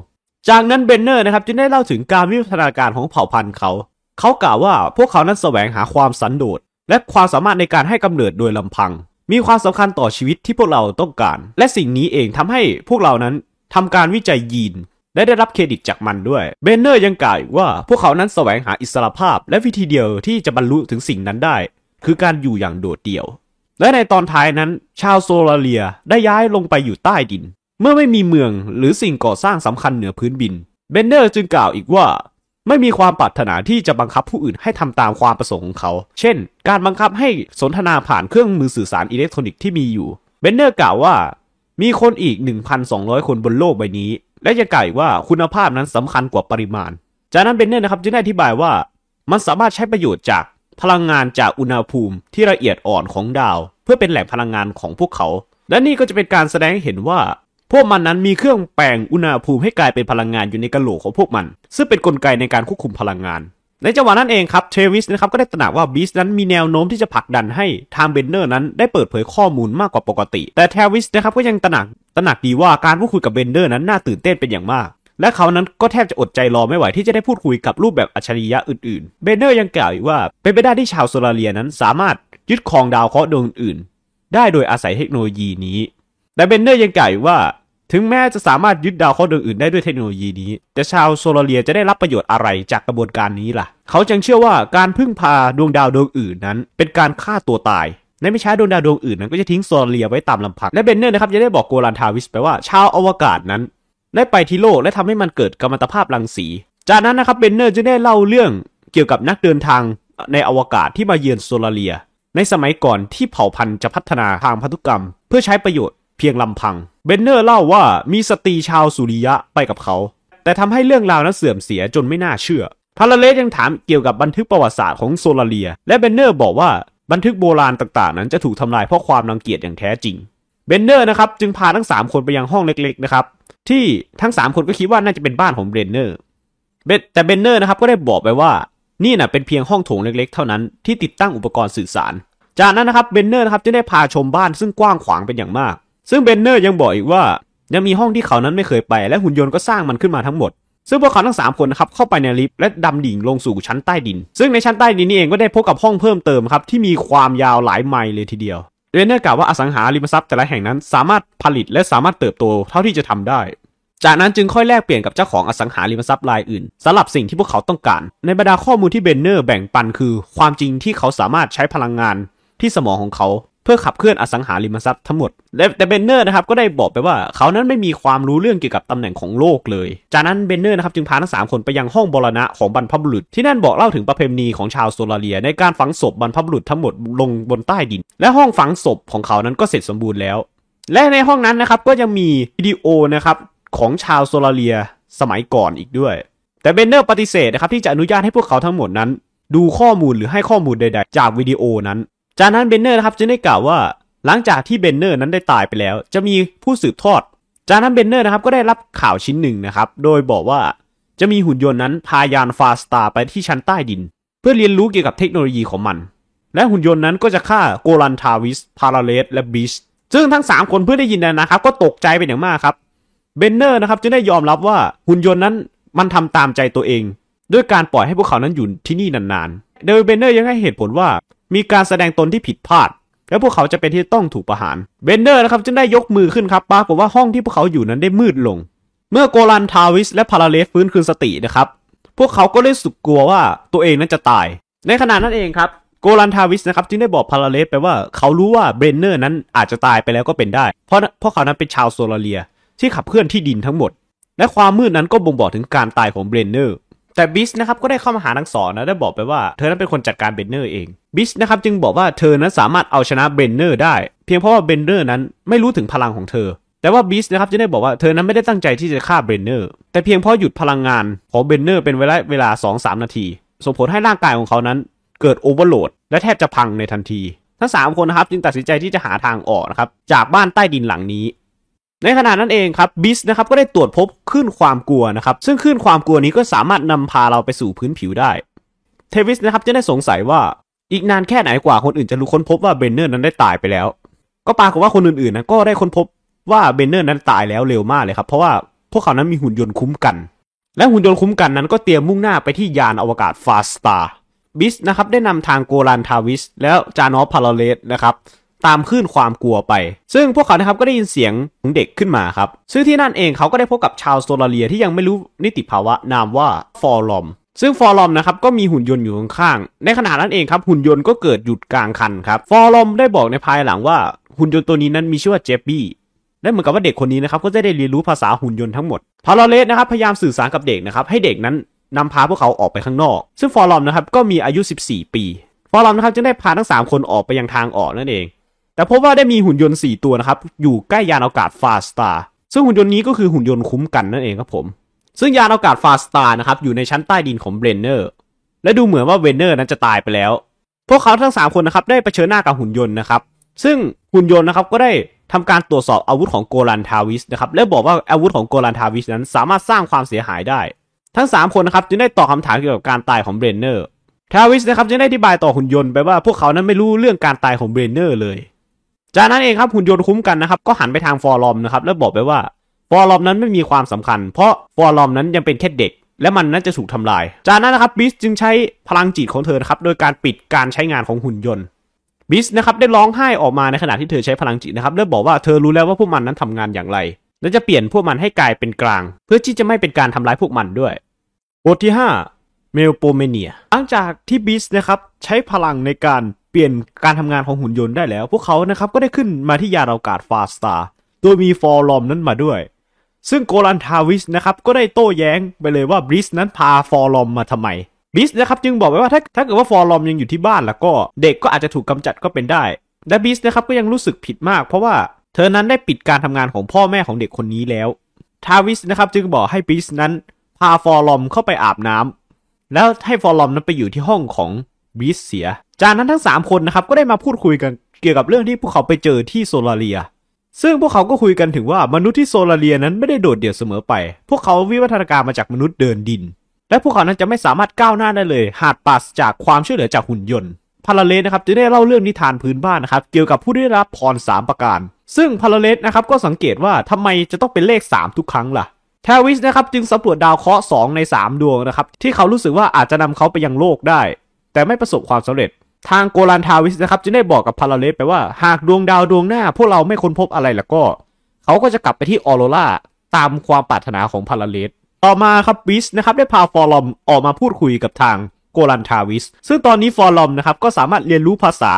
[SPEAKER 1] จากนั้นเบนเนอร์นะครับจึงได้เล่าถึงการวิวัฒนาการของเผ่าพันธุ์เขา เขากล่าวว่าพวกเขานั้นแสวงหาความสันโดษและความสามารถในการให้กำเนิดโดยลำพัง มีความสำคัญต่อชีวิตที่พวกเราต้องการ และสิ่งนี้เองทำให้พวกเรานั้นทำการวิจัยยีนและได้รับเครดิตจากมันด้วย เบนเนอร์ยังกล่าวอีกว่าพวกเขานั้นแสวงหาอิสรภาพ และวิธีเดียวที่จะบรรลุถึงสิ่งนั้นได้ คือการอยู่อย่างโดดเดี่ยว และในตอนท้ายนั้น ชาวโซลาเลียได้ย้ายลงไปอยู่ใต้ดิน เมื่อไม่มีเมืองหรือสิ่งก่อสร้างสำคัญเหนือพื้นดิน เบนเนอร์จึงกล่าวอีกว่า ไม่มีความปรารถนาที่จะบังคับผู้อื่นให้ทำตามความประสงค์ของเขา เช่น การบังคับให้สนทนาผ่านเครื่องมือสื่อสารอิเล็กทรอนิกส์ที่มีอยู่ เบนเนอร์กล่าวว่า มีคนอีก 1,200 คนบนโลกใบนี้ และยังกล่าวว่าคุณภาพนั้นสำคัญกว่าปริมาณ จากนั้นเบนเนอร์นะครับจึงได้อธิบายว่ามันสามารถใช้ประโยชน์จาก พลังงานจากอุณหภูมิที่ละเอียดอ่อนของดาว เพื่อเป็นแหล่งพลังงานของพวกเขา และนี่ก็จะเป็นการแสดงให้เห็นว่า พวกมันนั้นมีเครื่องแปลงอุณหภูมิให้กลายเป็นพลังงานอยู่ในกะโหลกของพวกมัน ซึ่งเป็นกลไกในการควบคุมพลังงานในจังหวะนั้นเองครับเทวิสนะครับก็ได้ตระหนักว่าบีสนั้นมีแนวโน้มที่จะผลักดันให้ทางเบนเนอร์นั้นได้เปิดเผยข้อมูลมากกว่าปกติ แต่เทวิสนะครับก็ยังตระหนักตระหนักดีว่าการพูดคุยกับเบนเนอร์นั้นน่าตื่นเต้นเป็นอย่างมาก และเขานั้นก็แทบจะอดใจรอไม่ไหวที่จะได้พูดคุยกับรูปแบบอัจฉริยะอื่นๆ เบนเนอร์ยังกล่าวอีกว่า เป็นไปได้ที่ชาวโซลาเลียนั้นสามารถยึดครองดาวเคราะห์ดวงอื่นๆ ได้โดยอาศัยเทคโนโลยีนี้ แต่เบนเนอร์ยังกล่าวอีกว่า ถึงแม้จะสามารถยึดดาวเคราะห์ดวงอื่นได้ด้วยเทคโนโลยีนี้ แต่ชาวโซลาเลียจะได้รับประโยชน์อะไรจากกระบวนการนี้ล่ะ เขาจึงเชื่อว่าการพึ่งพาดวงดาวดวงอื่นนั้น เป็นการฆ่าตัวตายในไม่ช้าดวงดาวดวงอื่นนั้นก็จะทิ้งโซลาเลียไว้ตามลำพังและเบนเนอร์นะครับจึงได้บอกโกลันทาวิสไปว่าชาวอวกาศนั้น ได้ไปที่โลกและทำให้มันเกิดกัมมันตภาพรังสี จากนั้นนะครับเบนเนอร์จึงได้เล่าเรื่องเกี่ยวกับนักเดินทางในอวกาศที่มาเยือนโซลาเลีย ในสมัยก่อนที่เผ่าพันธุ์จะพัฒนาทางพันธุกรรม เพื่อใช้ประโยชน์เพียงลำพัง เบนเนอร์เล่าว่ามีสตรีชาวสุริยะไปกับเขา แต่ทำให้เรื่องราวนั้นเสื่อมเสียจนไม่น่าเชื่อพาราเลสยังถามเกี่ยวกับบันทึกประวัติศาสตร์ของโซลาเลีย และเบนเนอร์บอกว่าบันทึกโบราณต่างๆ นั้นจะถูกทำลายเพราะความรังเกียจอย่างแท้จริง เบนเนอร์นะครับจึงพาทั้ง 3 คนไปยังห้องเล็กๆนะครับที่ทั้ง 3 คนก็คิดว่าน่าจะเป็นบ้านของเบนเนอร์แต่เบนเนอร์นะครับก็ได้บอกไปว่านี่น่ะเป็นเพียงห้องโถงเล็กๆ เท่านั้นที่ติดตั้งอุปกรณ์สื่อสาร จากนั้นนะครับเบนเนอร์นะครับจึงได้พาชมบ้านซึ่งกว้างขวางเป็นอย่างมาก ซึ่งเบนเนอร์ยังบอกอีกว่า ยังมีห้องที่เขานั้นไม่เคยไป และหุ่นยนต์ก็สร้างมันขึ้นมาทั้งหมด ซึ่งพวกเขาทั้ง 3 คนนะครับเข้าไปในลิฟต์และดำดิ่งลงสู่ชั้นใต้ดิน ซึ่งในชั้นใต้ดินนี้เองก็ได้พบกับห้องเพิ่มเติมครับที่มีความยาวหลายไมล์เลยทีเดียว เบนเนอร์กล่าวว่าอสังหาริมทรัพย์แต่ละแห่งนั้นสามารถผลิตและสามารถเติบโตเท่าที่จะทำได้ จากนั้นจึงค่อยแลกเปลี่ยนกับเจ้าของอสังหาริมทรัพย์รายอื่นสำหรับสิ่งที่พวกเขาต้องการ ในบรรดาข้อมูลที่เบนเนอร์แบ่งปันคือ ความจริงที่เขาสามารถใช้พลังงานที่สมองของเขา เพื่อขับเคลื่อนอสังหาริมทรัพย์ทั้งหมด แต่เบนเนอร์นะครับก็ได้บอกไปว่าเขานั้นไม่มีความรู้เรื่องเกี่ยวกับตำแหน่งของโลกเลย จากนั้นเบนเนอร์นะครับจึงพาทั้งสามคนไปยังห้องมรณะของบรรพบุรุษ ที่นั่นบอกเล่าถึงประเพณีของชาวโซลาเรียในการฝังศพบรรพบุรุษทั้งหมดลงบนใต้ดิน และห้องฝังศพของเขานั้นก็เสร็จสมบูรณ์แล้ว และในห้องนั้นนะครับก็ยังมีวิดีโอนะครับของชาวโซลาเรียสมัยก่อนอีกด้วย แต่เบนเนอร์ปฏิเสธนะครับที่จะอนุญาตให้พวกเขาทั้งหมดนั้น ดูข้อมูลหรือให้ข้อมูลใด ๆ จากวิดีโอนั้น จากนั้นเบนเนอร์นะครับจึงได้กล่าวว่า หลังจากที่เบนเนอร์นั้นได้ตายไปแล้ว จะมีผู้สืบทอด จากนั้นเบนเนอร์นะครับก็ได้รับข่าวชิ้นหนึ่งนะครับ โดยบอกว่าจะมีหุ่นยนต์นั้นพายานฟาสตาร์ไปที่ชั้นใต้ดิน เพื่อเรียนรู้เกี่ยวกับเทคโนโลยีของมัน และหุ่นยนต์นั้นก็จะฆ่าโกลันทาวิส พาราเลส และบิชซึ่งทั้ง 3 คนเมื่อได้ยินนะครับ ก็ตกใจเป็นอย่างมากครับ เบนเนอร์นะครับจึงได้ยอมรับว่าหุ่นยนต์นั้นมันทำตามใจตัวเอง ด้วยการปล่อยให้พวกเขานั้นอยู่ที่นี่นานๆ โดยเบนเนอร์ยังให้เหตุผลว่า มีการแสดงตนที่ผิดพลาด และพวกเขาจะเป็นที่ต้องถูกประหารเบนเนอร์นะครับจึงได้ยกมือขึ้นครับปรากฏว่าห้องที่พวกเขาอยู่นั้นได้มืดลง เมื่อโกลันทาวิสและพาราเลสฟื้นคืนสตินะครับพวกเขาก็ได้รู้สึกกลัวว่าตัวเองนั้นจะตาย ในขณะนั้นเองครับโกลันทาวิสนะครับจึงได้บอกพาราเลสไปว่าเขารู้ว่าเบรนเนอร์นั้นอาจจะตายไปแล้วก็เป็นได้ เพราะเพราะเขานั้นเป็นชาวโซลาเรีย ที่ขับเคลื่อนที่ดินทั้งหมด และความมืดนั้นก็บ่งบอกถึงการตายของเบรนเนอร์ แต่บิสนะครับก็ได้เข้ามาหาทั้งสองนะได้บอกไปว่าเธอนั้นเป็นคนจัดการเบนเนอร์เองบิสนะครับจึงบอกว่าเธอนั้นสามารถเอาชนะเบนเนอร์ได้ เพียงเพราะว่าเบนเนอร์นั้นไม่รู้ถึงพลังของเธอ แต่ว่าบิสนะครับจึงได้บอกว่าเธอนั้นไม่ได้ตั้งใจที่จะฆ่าเบนเนอร์แต่เพียงเพราะหยุดพลังงานของเบนเนอร์เป็นเวลาเวลา 2-3 นาทีส่งผลให้ร่างกายของเขานั้น เกิด overload และแทบจะพังในทันที ทั้ง 3 คนนะครับจึงตัดสินใจที่จะหาทางออกนะครับจากบ้านใต้ดินหลังนี้ ในขณะนั้นเองครับบิสนะครับก็ได้ตรวจพบคลื่นความกลัวนะครับซึ่งคลื่นความกลัวนี้ก็สามารถนำพาเราไปสู่พื้นผิวได้ เทวิสนะครับจึงได้สงสัยว่าอีกนานแค่ไหนกว่าคนอื่นจะรู้ค้นพบว่าเบนเนอร์นั้นได้ตายไปแล้ว ก็ปรากฏว่าคนอื่นๆนะก็ได้ค้นพบว่าเบนเนอร์นั้นตายแล้วเร็วมากเลยครับเพราะว่าพวกเขานั้นมีหุ่นยนต์คุ้มกัน และหุ่นยนต์คุ้มกันนั้นก็เตรียมมุ่งหน้าไปที่ยานอวกาศฟาสตาร์บิสนะครับได้นำทางโกลันทาวิสแล้วจานอฟพาราเลสนะครับ ตามคลื่นความกลัวไป ซึ่งพวกเขานะครับก็ได้ยินเสียงของเด็กขึ้นมาครับ ซึ่งที่นั่นเองเขาก็ได้พบกับชาวโซลาเรียที่ยังไม่บรรลุนิติภาวะนามว่าฟอร์ลอมซึ่งฟอร์ลอมนะครับก็มีหุ่นยนต์อยู่ข้างๆ ในขณะนั้นเองครับหุ่นยนต์ก็เกิดหยุดกลางคันครับฟอร์ลอมได้บอกในภายหลังว่าหุ่นยนต์ตัวนี้นั้นมีชื่อว่าเจฟบี้และเหมือนกับว่าเด็กคนนี้นะครับก็จะได้เรียนรู้ภาษาหุ่นยนต์ทั้งหมดพาราเลสนะครับพยายามสื่อสารกับเด็กนะครับให้เด็กนั้นนำพาพวกเขาออกไปข้างนอก ซึ่งฟอร์ลอมนะครับก็มีอายุ 14 ปี ฟอร์ลอมนะครับจึงได้พาทั้ง 3 คนออกไปยังทางออกนั่นเอง แต่พบว่าได้มีหุ่นยนต์ 4 ตัวนะครับ อยู่ใกล้ยานอวกาศฟาสตาร์ซึ่งหุ่นยนต์นี้ก็คือหุ่นยนต์คุ้มกันนั่นเองครับผม ซึ่งยานอวกาศฟาสตาร์นะครับอยู่ในชั้นใต้ดินของเบรนเนอร์ และดูเหมือนว่าเบรนเนอร์นั้นจะตายไปแล้ว พวกเขาทั้ง 3 คนนะครับได้เผชิญหน้ากับหุ่นยนต์นะครับ ซึ่งหุ่นยนต์นะครับก็ได้ทำการตรวจสอบอาวุธของโกลันทาวิสนะครับและบอกว่าอาวุธของโกลันทาวิสนั้นสามารถสร้างความเสียหายได้ ทั้ง 3 คนนะครับจึงได้ตอบคำถามเกี่ยวกับการตายของเบรนเนอร์ทาวิสนะครับจึงได้อธิบายต่อหุ่นยนต์ไปว่าพวกเขานั้นไม่รู้เรื่องการตายของเบรนเนอร์เลย จากนั้นเองครับหุ่นยนต์คุ้มกันนะครับก็หันไปทางฟอร์ลอมนะครับแล้วบอกไปว่าฟอร์ลอมนั้นไม่มีความสำคัญ เพราะฟอร์ลอมนั้นยังเป็นแค่เด็ก และมันนั้นจะถูกทำลาย จากนั้นนะครับบิสจึงใช้พลังจิตของเธอครับโดยการปิดการใช้งานของหุ่นยนต์บิสนะครับได้ร้องไห้ออกมาในขณะที่เธอใช้พลังจิตนะครับและบอกว่าเธอรู้แล้วว่าพวกมันนั้นทำงานอย่างไร และจะเปลี่ยนพวกมันให้กลายเป็นกลาง เพื่อที่จะไม่เป็นการทำร้ายพวกมันด้วยบทที่5 เมลโปเมเนียหลังจากที่บิสนะครับใช้พลังในการเปลี่ยนการทำงานของหุ่นยนต์ได้แล้ว พวกเขานะครับก็ได้ขึ้นมาที่ยานอวกาศฟาสตาโดยมีฟอร์ลอมนั้นมาด้วย ซึ่งโกลันทาวิสนะครับก็ได้โต้แย้งไปเลยว่าบิสนั้นพาฟอร์ลอมมาทำไมบิสนะครับจึงบอกไว้ว่าถ้าถ้าเกิดว่าฟอร์ลอมยังอยู่ที่บ้านแล้วก็เด็กก็อาจจะถูกกำจัดก็เป็นได้และบิสนะครับก็ยังรู้สึกผิดมาก เพราะว่าเธอนั้นได้ปิดการทำงานของพ่อแม่ของเด็กคนนี้แล้วทาวิสนะครับจึงบอกให้บิสนั้นพาฟอร์ลอมเข้าไปอาบน้ำ แล้วให้ฟอร์ลอมนั้นไปอยู่ที่ห้องของบิสเสีย จากนั้นทั้ง 3 คนนะครับก็ได้มาพูดคุยกันเกี่ยวกับเรื่องที่พวกเขาไปเจอที่โซลาเรีย ซึ่งพวกเขาก็คุยกันถึงว่ามนุษย์ที่โซลาเรียนั้นไม่ได้โดดเดี่ยวเสมอไป พวกเขาวิวัฒนาการมาจากมนุษย์เดินดิน และพวกเขานั้นจะไม่สามารถก้าวหน้าได้เลย หากปราศจากความช่วยเหลือจากหุ่นยนต์พาราเลสนะครับจะได้เล่าเรื่องนิทานพื้นบ้านนะครับเกี่ยวกับผู้ได้รับพร3ประการ ซึ่งพาราเลสนะครับก็สังเกตว่าทำไมจะต้องเป็นเลข 3 ทุกครั้งล่ะ ทวิสนะครับจึงสำรวจดาวเคราะห์2ใน 3 ดวงนะครับที่เขารู้สึกว่าอาจจะนำเขาไปยังโลกได้ แต่ไม่ประสบความสำเร็จ ทางโกลันทาวิสนะครับจึงได้บอกกับพาราเลสไปว่าหากดวงดาวดวงหน้า พวกเราไม่ค้นพบอะไรแล้วก็ เขาก็จะกลับไปที่ออโรราตามความปรารถนาของพาราเลสต่อมาครับบิสนะครับได้พาฟอร์ลอมออกมาพูดคุยกับทางโกลันทาวิส ซึ่งตอนนี้ฟอร์ลอมนะครับก็สามารถเรียนรู้ภาษา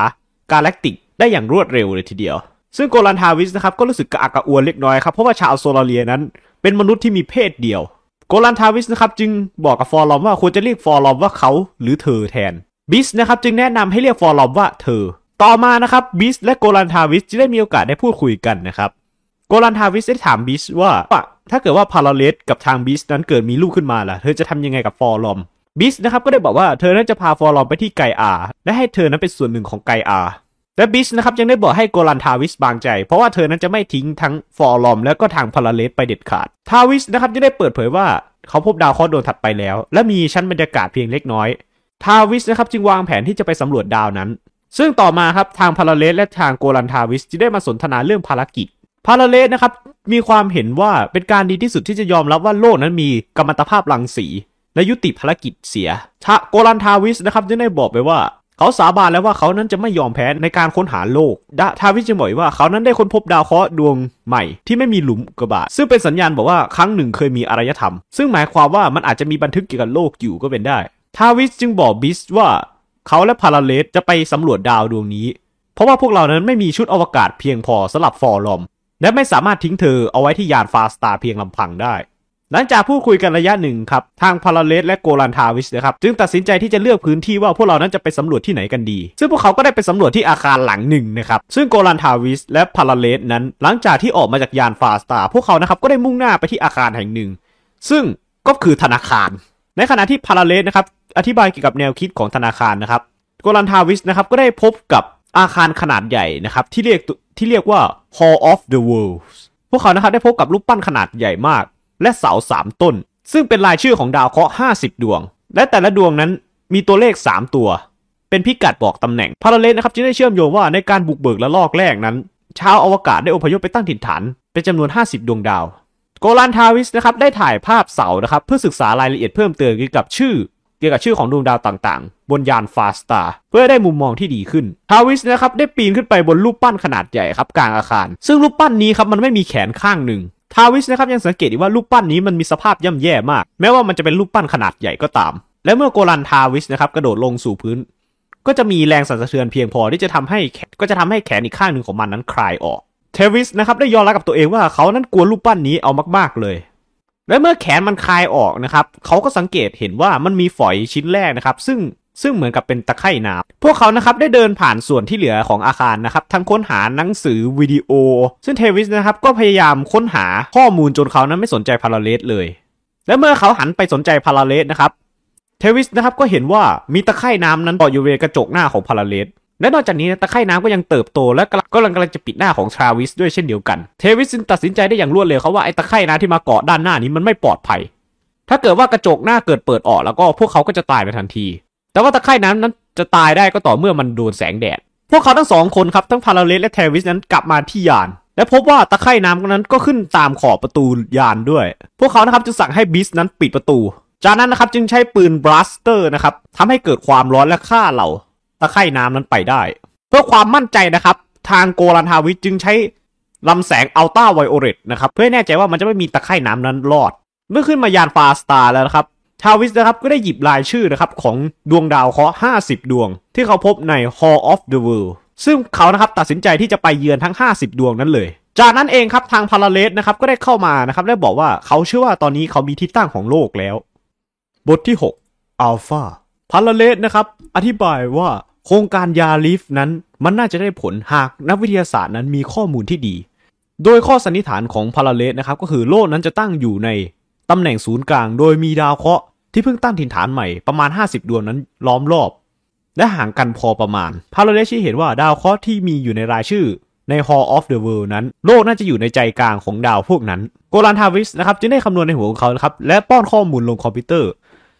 [SPEAKER 1] Galactic ได้อย่างรวดเร็วเลยทีเดียว ซึ่งโกลันทาวิสนะครับก็รู้สึกกระอักกระอ่วนเล็กน้อยครับเพราะว่าชาวโซลาเรียนั้น เป็นมนุษย์ที่มีเพศเดียว โกลันทาวิสนะครับจึงบอกกับฟอร์ลอมว่าควรจะเรียกฟอร์ลอมว่าเขาหรือเธอแทนบิสนะครับจึงแนะนำให้เรียกฟอร์ลอมว่าเธอ ต่อมานะครับบิสและโกลันทาวิสจะได้มีโอกาสได้พูดคุยกันนะครับโกลันทาวิสได้ถามบิสว่าถ้าเกิดว่าพาราเลสกับทางบิสนั้นเกิดมีลูกขึ้นมาล่ะเธอจะทำยังไงกับฟอร์ลอมบิสนะครับก็ได้บอกว่าเธอนั้นจะพาฟอร์ลอมไปที่ไกอาและให้เธอนั้นเป็นส่วนหนึ่งของไกอา และบิสนะครับยังได้บอกให้โกลันทาวิสวางใจ เพราะว่าเธอนั้นจะไม่ทิ้งทั้งฟอร์ลอมและก็ทางพาราเลสไปเด็ดขาด ทาวิสนะครับยังได้เปิดเผยว่าเขาพบดาวเคราะห์ดวงถัดไปแล้ว และมีชั้นบรรยากาศเพียงเล็กน้อย ทาวิสนะครับจึงวางแผนที่จะไปสำรวจดาวนั้น ซึ่งต่อมาครับทางพาราเลสและทางโกลันทาวิสจะได้มาสนทนาเรื่องภารกิจพาราเลสนะครับมีความเห็นว่าเป็นการดีที่สุดที่จะยอมรับว่าโลกนั้นมีกัมมันตภาพรังสี และยุติภารกิจเสียทางโกลันทาวิสนะครับยังได้บอกไปว่า เขาสาบานแล้วว่าเขานั้นจะไม่ยอมแพ้ในการค้นหาโลกดาทาวิสจึงบอกว่าเขานั้นได้ค้นพบดาวเคราะห์ดวงใหม่ที่ไม่มีหลุมอุกกาบาตซึ่งเป็นสัญญาณบอกว่าครั้งหนึ่งเคยมีอารยธรรม ซึ่งหมายความว่ามันอาจจะมีบันทึกเกี่ยวกับโลกอยู่ก็เป็นได้ ทาวิสจึงบอกบิสว่าเขาและพาราเลสจะไปสำรวจดาวดวงนี้ เพราะว่าพวกเรานั้นไม่มีชุดอวกาศเพียงพอสำหรับฟอร์ลอม และไม่สามารถทิ้งเธอเอาไว้ที่ยานฟาร์สตาร์เพียงลำพังได้ หลังจากพูดคุยกันระยะหนึ่งครับ ทางพาราเลสและโกลันทาวิสนะครับ จึงตัดสินใจที่จะเลือกพื้นที่ว่าพวกเรานั้นจะไปสำรวจที่ไหนกันดี ซึ่งพวกเขาก็ได้ไปสำรวจที่อาคารหลังหนึ่งนะครับ ซึ่งโกลันทาวิสและพาราเลสนั้น หลังจากที่ออกมาจากยานฟาร์สตาร์พวกเขานะครับก็ได้มุ่งหน้าไปที่อาคารแห่งหนึ่ง ซึ่งก็คือธนาคาร ในขณะที่พาราเลสนะครับอธิบายเกี่ยวกับแนวคิดของธนาคารนะครับโกลันทาวิสนะครับก็ได้พบกับอาคารขนาดใหญ่นะครับที่เรียกที่เรียกว่า Hall of the Worlds พวกเขานะครับได้พบกับรูปปั้นขนาดใหญ่มาก และเสาสามต้น ซึ่งเป็นรายชื่อของดาวเคราะห์50 ดวง และแต่ละดวงนั้นมีตัวเลข 3 ตัว เป็นพิกัดบอกตำแหน่งพาราเลสนะครับจึงได้เชื่อมโยงว่าในการบุกเบิกและลอกแรกนั้น ชาวอวกาศได้อพยพไปตั้งถิ่นฐานเป็นจำนวน 50 ดวงดาว โกลันทาวิสนะครับได้ถ่ายภาพเสานะครับเพื่อศึกษารายละเอียดเพิ่มเติมเกี่ยวกับชื่อเกี่ยวกับชื่อของดวงดาวต่างๆ บนยานฟาสตาเพื่อได้มุมมองที่ดีขึ้น ทาวิสนะครับได้ปีนขึ้นไปบนรูปปั้นขนาดใหญ่ครับกลางอาคาร ซึ่งรูปปั้นนี้ครับมันไม่มีแขนข้างหนึ่ง ทาวิสนะครับยังสังเกตอีกว่ารูปปั้นนี้มันมีสภาพย่ำแย่มาก แม้ว่ามันจะเป็นรูปปั้นขนาดใหญ่ก็ตาม และเมื่อโกลันทาวิสนะครับกระโดดลงสู่พื้น ก็จะมีแรงสั่นสะเทือนเพียงพอที่จะทำให้ก็จะทำให้แขนอีกข้างหนึ่งของมันนั้นคลายออกเทวิสนะครับได้ยอมรับกับตัวเองว่าเขานั้นกลัวรูปปั้นนี้เอามากๆเลย และเมื่อแขนมันคลายออกนะครับเขาก็สังเกตเห็นว่ามันมีฝอยชิ้นแรกนะครับ ซึ่ง ซึ่งเหมือนกับเป็นตะไคร่น้ำพวกเขานะครับได้เดินผ่านส่วนที่เหลือของอาคารนะครับทั้งค้นหาหนังสือวิดีโอ ซึ่งเทวิสนะครับก็พยายามค้นหาข้อมูลจนเขานั้นไม่สนใจพาราเลสเลย และเมื่อเขาหันไปสนใจพาราเลสนะครับเทวิสนะครับก็เห็นว่ามีตะไคร่น้ำนั้นเกาะอยู่ในกระจกหน้าของพาราเลสและนอกจากนี้ตะไคร่น้ำก็ยังเติบโตและก็กำลังกำลังจะปิดหน้าของทราวิสด้วยเช่นเดียวกัน เทวิสจึงตัดสินใจได้อย่างรวดเร็วเขาว่าไอ้ตะไคร่น้ำที่มาเกาะด้านหน้านี้มันไม่ปลอดภัย ถ้าเกิดว่ากระจกหน้าเกิดเปิดออกแล้วก็พวกเขาก็จะตายไปทันที แต่ว่าตะไคร่น้ำนั้นจะตายได้ก็ต่อเมื่อมันโดนแสงแดด พวกเขาทั้งสองคนครับทั้งพาราเลสและเทวิสนั้นกลับมาที่ยาน และพบว่าตะไคร่น้ำนั้นก็ขึ้นตามขอบประตูยานด้วย พวกเขานะครับจึงสั่งให้บิสนั้นปิดประตู จากนั้นนะครับจึงใช้ปืน blaster นะครับทำให้เกิดความร้อนและฆ่าเหล่าตะไคร่น้ำนั้นไปได้ เพื่อความมั่นใจนะครับ ทางโกลันทาวิสจึงใช้ลำแสงอัลตราไวโอเลตนะครับเพื่อแน่ใจว่ามันจะไม่มีตะไคร่น้ำนั้นรอด เมื่อขึ้นมายานฟาร์สตาร์แล้วนะครับ ทาวิสนะครับก็ได้หยิบรายชื่อนะครับของดวงดาวเคราะห์50 ดวง ที่เขาพบใน Hall of the World ซึ่งเขานะครับตัดสินใจที่จะไปเยือนทั้ง 50 ดวงนั้นเลย จากนั้นเองครับทางพาราเลสนะครับก็ได้เข้ามานะครับและบอกว่าเขาเชื่อว่าตอนนี้เขามีที่ตั้งของโลกแล้ว บทที่ 6 อัลฟาพาราเลสนะครับอธิบายว่าโครงการยาลิฟนั้นมันน่าจะได้ผลหากนักวิทยาศาสตร์นั้นมีข้อมูลที่ดี โดยข้อสันนิษฐานของพาราเลสนะครับก็คือโลกนั้นจะตั้งอยู่ใน ตำแหน่งศูนย์กลางโดยมีดาวเคราะห์ที่เพิ่งตั้งถิ่นฐานใหม่ประมาณ 50 ดวงนั้นล้อมรอบ และห่างกันพอประมาณพาราเลสชี้เห็นว่าดาวเคราะห์ที่มีอยู่ในรายชื่อใน Hall of the World นั้น โลกน่าจะอยู่ในใจกลางของดาวพวกนั้น โกลันทาวิสนะครับจึงได้คำนวณในหัวของเขาครับและป้อนข้อมูลลงคอมพิวเตอร์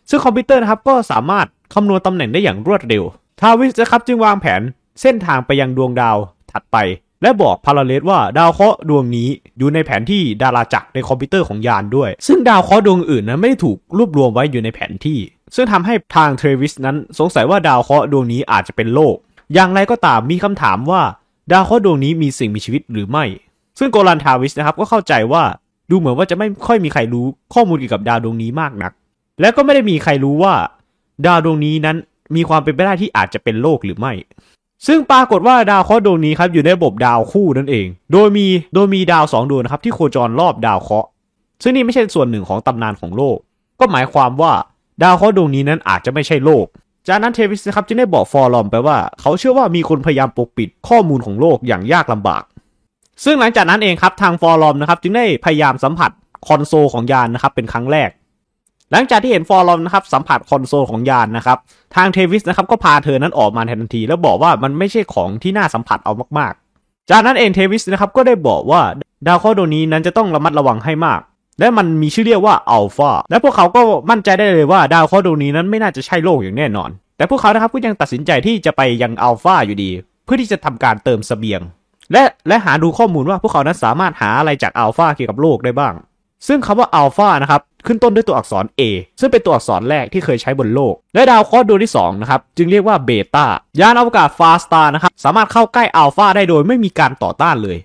[SPEAKER 1] ซึ่งคอมพิวเตอร์นะครับก็สามารถคำนวณตำแหน่งได้อย่างรวดเร็ว ทาวิสนะครับจึงวางแผนเส้นทางไปยังดวงดาวถัดไป และบอกพาราเลสว่าดาวเคราะห์ดวงนี้อยู่ในแผนที่ดาราจักรในคอมพิวเตอร์ของยานด้วย ซึ่งดาวเคราะห์ดวงอื่นนั้นไม่ได้ถูกรวบรวมไว้อยู่ในแผนที่ ซึ่งทำให้ทางเทรวิสนั้นสงสัยว่าดาวเคราะห์ดวงนี้อาจจะเป็นโลก อย่างไรก็ตามมีคำถามว่า ดาวเคราะห์ดวงนี้มีสิ่งมีชีวิตหรือไม่ ซึ่งโกลันทาวิสนะครับก็เข้าใจว่าดูเหมือนว่าจะไม่ค่อยมีใครรู้ข้อมูลเกี่ยวกับดาวดวงนี้มากนัก และก็ไม่ได้มีใครรู้ว่า ดาวดวงนี้นั้นมีความเป็นไปได้ที่อาจจะเป็นโลกหรือไม่ ซึ่งปรากฏว่าดาวเคราะห์ดวงนี้ครับอยู่ในระบบดาวคู่นั่นเอง โดยมีโดยมีดาวสองดวงนะครับที่โคจรรอบดาวเคราะห์ซึ่งนี่ไม่ใช่ส่วนหนึ่งของตำนานของโลก ก็หมายความว่าดาวเคราะห์ดวงนี้นั้นอาจจะไม่ใช่โลก จากนั้นเทวิสนะครับจึงได้บอกฟอร์ลอมไปว่า เขาเชื่อว่ามีคนพยายามปกปิดข้อมูลของโลกอย่างยากลำบาก ซึ่งหลังจากนั้นเองครับทางฟอร์ลอมนะครับจึงได้พยายามสัมผัสคอนโซลของยานนะครับเป็นครั้งแรก หลังจากที่เห็นฟอร์ลอมนะครับสัมผัสคอนโซลของยานนะครับทางเทวิสนะครับก็พาเธอนั้นออกมาทันที แล้วบอกว่ามันไม่ใช่ของที่น่าสัมผัสเอามากๆ จากนั้นเองเทวิสนะครับก็ได้บอกว่าดาวเคราะห์ดวงนี้นั้นจะต้องระมัดระวังให้มาก และมันมีชื่อเรียกว่าอัลฟาและพวกเขาก็มั่นใจได้เลยว่าดาวเคราะห์ดวงนี้นั้นไม่น่าจะใช่โลกอย่างแน่นอน แต่พวกเขานะครับก็ยังตัดสินใจที่จะไปยังอัลฟาอยู่ดี เพื่อที่จะทำการเติมเสบียง และและหาดูข้อมูลว่าพวกเขานั้นสามารถหาอะไรจากอัลฟาเกี่ยวกับโลกได้บ้าง ซึ่งคำว่าอัลฟานะครับขึ้นต้นด้วยตัวอักษร A ซึ่งเป็นตัวอักษรแรกที่เคยใช้บนโลก และดาวเคราะห์ดวงที่2นะครับจึงเรียกว่าเบต้ายานอวกาศฟาสตานะครับสามารถเข้าใกล้อัลฟาได้โดยไม่มีการต่อต้านเลย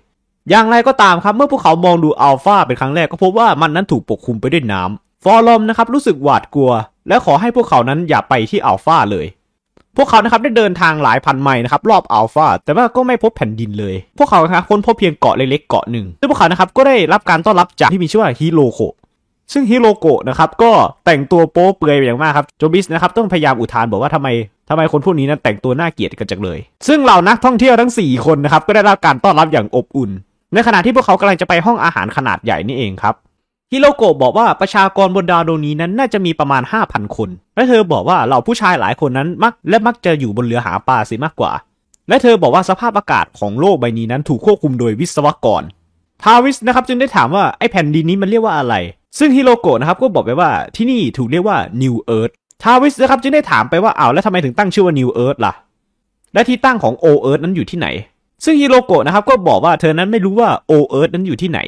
[SPEAKER 1] อย่างไรก็ตามครับเมื่อพวกเขามองดูอัลฟาเป็นครั้งแรกก็พบว่ามันนั้นถูกปกคลุมไปด้วยน้ำฟอร์ลอมนะครับรู้สึกหวาดกลัว และขอให้พวกเขานั้นอย่าไปที่อัลฟาเลย พวกเขานะครับได้เดินทางหลายพันไมล์นะครับรอบอัลฟาแต่ว่าก็ไม่พบแผ่นดินเลย พวกเขาครับค้นพบเพียงเกาะเล็กๆเกาะหนึ่งซึ่งพวกเขานะครับก็ได้รับการต้อนรับจากที่มีชื่อว่าฮิโรโกะซึ่งฮิโรโกะนะครับก็แต่งตัวโป๊เปลือยอย่างมากครับจนบิสนะครับต้องพยายามอุทานบอกว่าทำไมทำไมคนพวกนี้นั้นแต่งตัวน่าเกลียดกันจังเลย ซึ่งเหล่านักท่องเที่ยวทั้ง 4 คนนะครับก็ได้รับการต้อนรับอย่างอบอุ่น ในขณะที่พวกเขากำลังจะไปห้องอาหารขนาดใหญ่นี่เองครับ ฮิโรโกะบอกว่าประชากรบนดาวดวงนี้นั้นน่าจะมีประมาณ 5,000 คน และเธอบอกว่าเหล่าผู้ชายหลายคนนั้นมักและมักจะอยู่บนเรือหาปลาสิมากกว่า และเธอบอกว่าสภาพอากาศของโลกใบนี้นั้นถูกควบคุมโดยวิศวกร ทาวิสนะครับจึงได้ถามว่าไอ้แผ่นดินนี้มันเรียกว่าอะไร ซึ่งฮิโรโกะนะครับก็บอกไปว่าที่นี่ถูกเรียกว่า New Earth ทาวิสนะครับจึงได้ถามไปว่าอ้าวแล้วทำไมถึงตั้งชื่อว่า New Earth ล่ะ และที่ตั้งของ O Earth นั้นอยู่ที่ไหน ซึ่งฮิโรโกะนะครับก็บอกว่าเธอนั้นไม่รู้ว่า O Earth นั้นอยู่ที่ไหน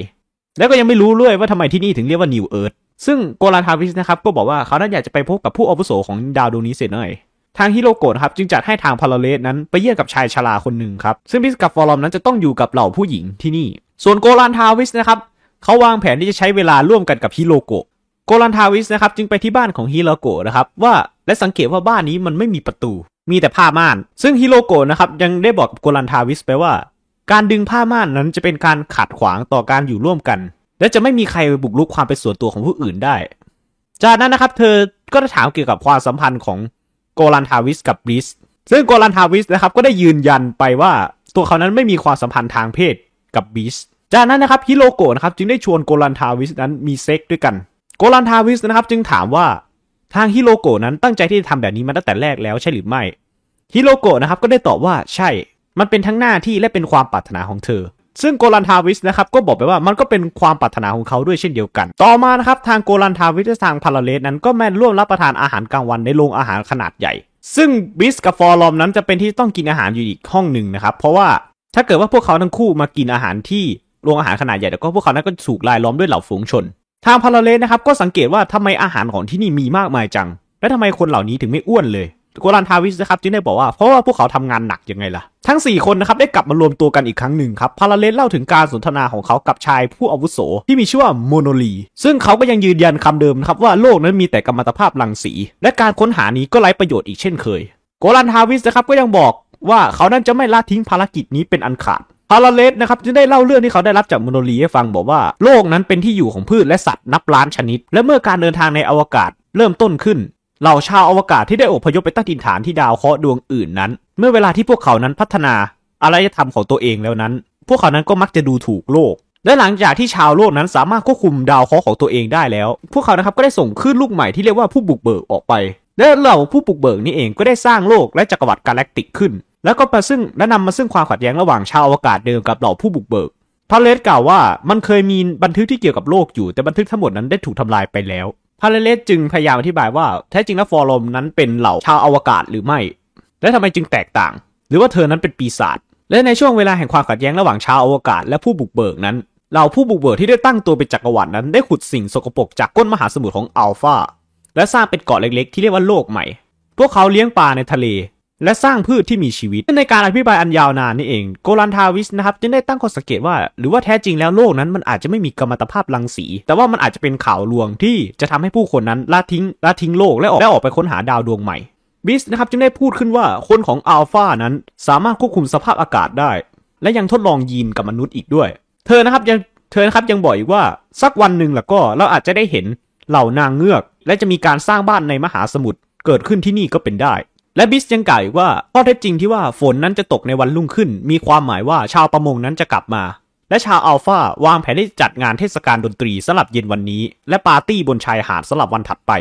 [SPEAKER 1] แล้วก็ยังไม่รู้ด้วยว่าทำไมที่นี่ถึงเรียกว่า New Earth ซึ่งโกลันทาวิสนะครับก็บอกว่าเขานั้นอยากจะไปพบกับผู้อาวุโสของดาวดวงนี้เสียหน่อย ทางฮิโรโกะครับจึงจัดให้ทางพาราเลสนั้นไปเยี่ยมกับชายชราคนหนึ่งครับ ซึ่งบิสกับฟอร์ลอมนั้นจะต้องอยู่กับเหล่าผู้หญิงที่นี่ ส่วนโกลันทาวิสนะครับเขาวางแผนที่จะใช้เวลาร่วมกันกับฮิโรโกะโกลันทาวิสนะครับจึงไปที่บ้านของฮิโรโกะนะครับว่าและสังเกตว่าบ้านนี้มันไม่มีประตู มีแต่ผ้าม่าน ซึ่งฮิโรโกะนะครับยังได้บอกกับโกลันทาวิสไปว่า การดึงผ้าม่านนั้นจะเป็นการขัดขวางต่อการอยู่ร่วมกัน และจะไม่มีใครบุกรุกความเป็นส่วนตัวของผู้อื่นได้ จากนั้นนะครับ เธอก็ได้ถามเกี่ยวกับความสัมพันธ์ของโกลันทาวิสกับบลิสซึ่งโกลันทาวิสนะครับก็ได้ยืนยันไปว่าตัวเขานั้นไม่มีความสัมพันธ์ทางเพศกับบลิสจากนั้นนะครับฮิโรโกะนะครับจึงได้ชวนโกลันทาวิสนั้นมีเซ็กด้วยกันโกลันทาวิสนะครับจึงถามว่าทางฮิโรโกะนั้นตั้งใจที่จะทำแบบนี้มาตั้งแต่แรกแล้วใช่หรือไม่ฮิโรโกะนะครับก็ได้ตอบว่าใช่ มันเป็นทั้งหน้าที่และเป็นความปรารถนาของเธอ ซึ่งโกลันทาวิสนะครับก็บอกไปว่ามันก็เป็นความปรารถนาของเขาด้วยเช่นเดียวกัน ต่อมานะครับทางโกลันทาวิสและทางพาราเลสนั้นก็แม่นร่วมรับประทานอาหารกลางวันในโรงอาหารขนาดใหญ่ ซึ่งบิสกับฟอร์ลอมนั้นจะเป็นที่ต้องกินอาหารอยู่อีกห้องหนึ่งนะครับเพราะว่าถ้าเกิดว่าพวกเขาทั้งคู่มากินอาหารที่โรงอาหารขนาดใหญ่แล้วก็พวกเขานั้นก็ถูกรายล้อมด้วยเหล่าฝูงชน ทางพาราเลสนะครับก็สังเกตว่าทำไมอาหารของที่นี่มีมากมายจัง และทำไมคนเหล่านี้ถึงไม่อ้วนเลย โกลันทาวิสนะครับจึงได้บอกว่าเพราะว่าพวกเขาทำงานหนักยังไงล่ะ ทั้ง 4 คนนะครับได้กลับมารวมตัวกันอีกครั้งหนึ่งครับพาราเลสเล่าถึงการสนทนาของเขากับชายผู้อาวุโสที่มีชื่อว่าโมโนลีซึ่งเขาก็ยังยืนยันคำเดิมนะครับว่าโลกนั้นมีแต่กัมมันตภาพรังสี และการค้นหานี้ก็ไร้ประโยชน์อีกเช่นเคย โกลันทาวิสนะครับก็ยังบอกว่าเขานั้นจะไม่ละทิ้งภารกิจนี้เป็นอันขาดพาราเลสนะครับจึงได้เล่าเรื่องที่เขาได้รับจากโมโนลีให้ฟังบอกว่า โลกนั้นเป็นที่อยู่ของพืชและสัตว์นับล้านชนิด และเมื่อการเดินทางในอวกาศเริ่มต้นขึ้น เหล่าชาวอวกาศที่ได้อพยพไปตั้งถิ่นฐานที่ดาวเคราะห์ดวงอื่นนั้น เมื่อเวลาที่พวกเขานั้นพัฒนาอารยธรรมของตัวเองแล้วนั้น พวกเขานั้นก็มักจะดูถูกโลก และหลังจากที่ชาวโลกนั้นสามารถควบคุมดาวเคราะห์ของตัวเองได้แล้ว พวกเขานะครับก็ได้ส่งคลื่นลูกใหม่ที่เรียกว่าผู้บุกเบิกออกไป และเหล่าผู้บุกเบิกนี้เองก็ได้สร้างโลกและจักรวรรดิกาแล็กติกขึ้น แล้วก็มาซึ่งและนำมาซึ่งความขัดแย้งระหว่างชาวอวกาศเดิมกับเหล่าผู้บุกเบิกพาเลสกล่าวว่ามันเคยมีบันทึกที่เกี่ยวกับโลกอยู่แต่บันทึกทั้งหมดนั้นได้ถูกทำลายไปแล้ว พาเลสจึงพยายามอธิบายว่าแท้จริงแล้วฟอร์ลมนั้นเป็นเหล่าชาวอวกาศหรือไม่ และทำไมจึงแตกต่าง หรือว่าเธอนั้นเป็นปีศาจและในช่วงเวลาแห่งความขัดแย้งระหว่างชาวอวกาศและผู้บุกเบิกนั้นเหล่าผู้บุกเบิกที่ได้ตั้งตัวเป็นจักรวรรดินั้นได้ขุดสิ่งสกปรกจากก้นมหาสมุทรของอัลฟาและสร้างเป็นเกาะเล็กๆ ที่เรียกว่าโลกใหม่ พวกเขาเลี้ยงปลาในทะเล และสร้างพืชที่มีชีวิต ในการอธิบายอันยาวนานนี่เอง โกลันทาวิสนะครับจึงได้ตั้งข้อสังเกตว่า หรือว่าแท้จริงแล้วโลกนั้นมันอาจจะไม่มีกัมมันตภาพรังสี แต่ว่ามันอาจจะเป็นข่าวลวงที่จะทำให้ผู้คนนั้นละทิ้งละทิ้งโลกและออกและออกไปค้นหาดาวดวงใหม่บิสนะครับจึงได้พูดขึ้นว่าคนของอัลฟานั้นสามารถควบคุมสภาพอากาศได้ และยังทดลองยีนกับมนุษย์อีกด้วย เธอนะครับยังเธอนะครับยังบอกอีกว่าสักวันหนึ่งล่ะก็เราอาจจะได้เห็นเหล่านางเงือก และจะมีการสร้างบ้านในมหาสมุทรเกิดขึ้นที่นี่ก็เป็นได้ และบิสยังกล่าวอีกว่าข้อเท็จจริงที่ว่าฝนนั้นจะตกในวันรุ่งขึ้น มีความหมายว่าชาวประมงนั้นจะกลับมา และชาวอัลฟาวางแผนที่จัดงานเทศกาลดนตรีสำหรับเย็นวันนี้ และปาร์ตี้บนชายหาดสำหรับวันถัดไป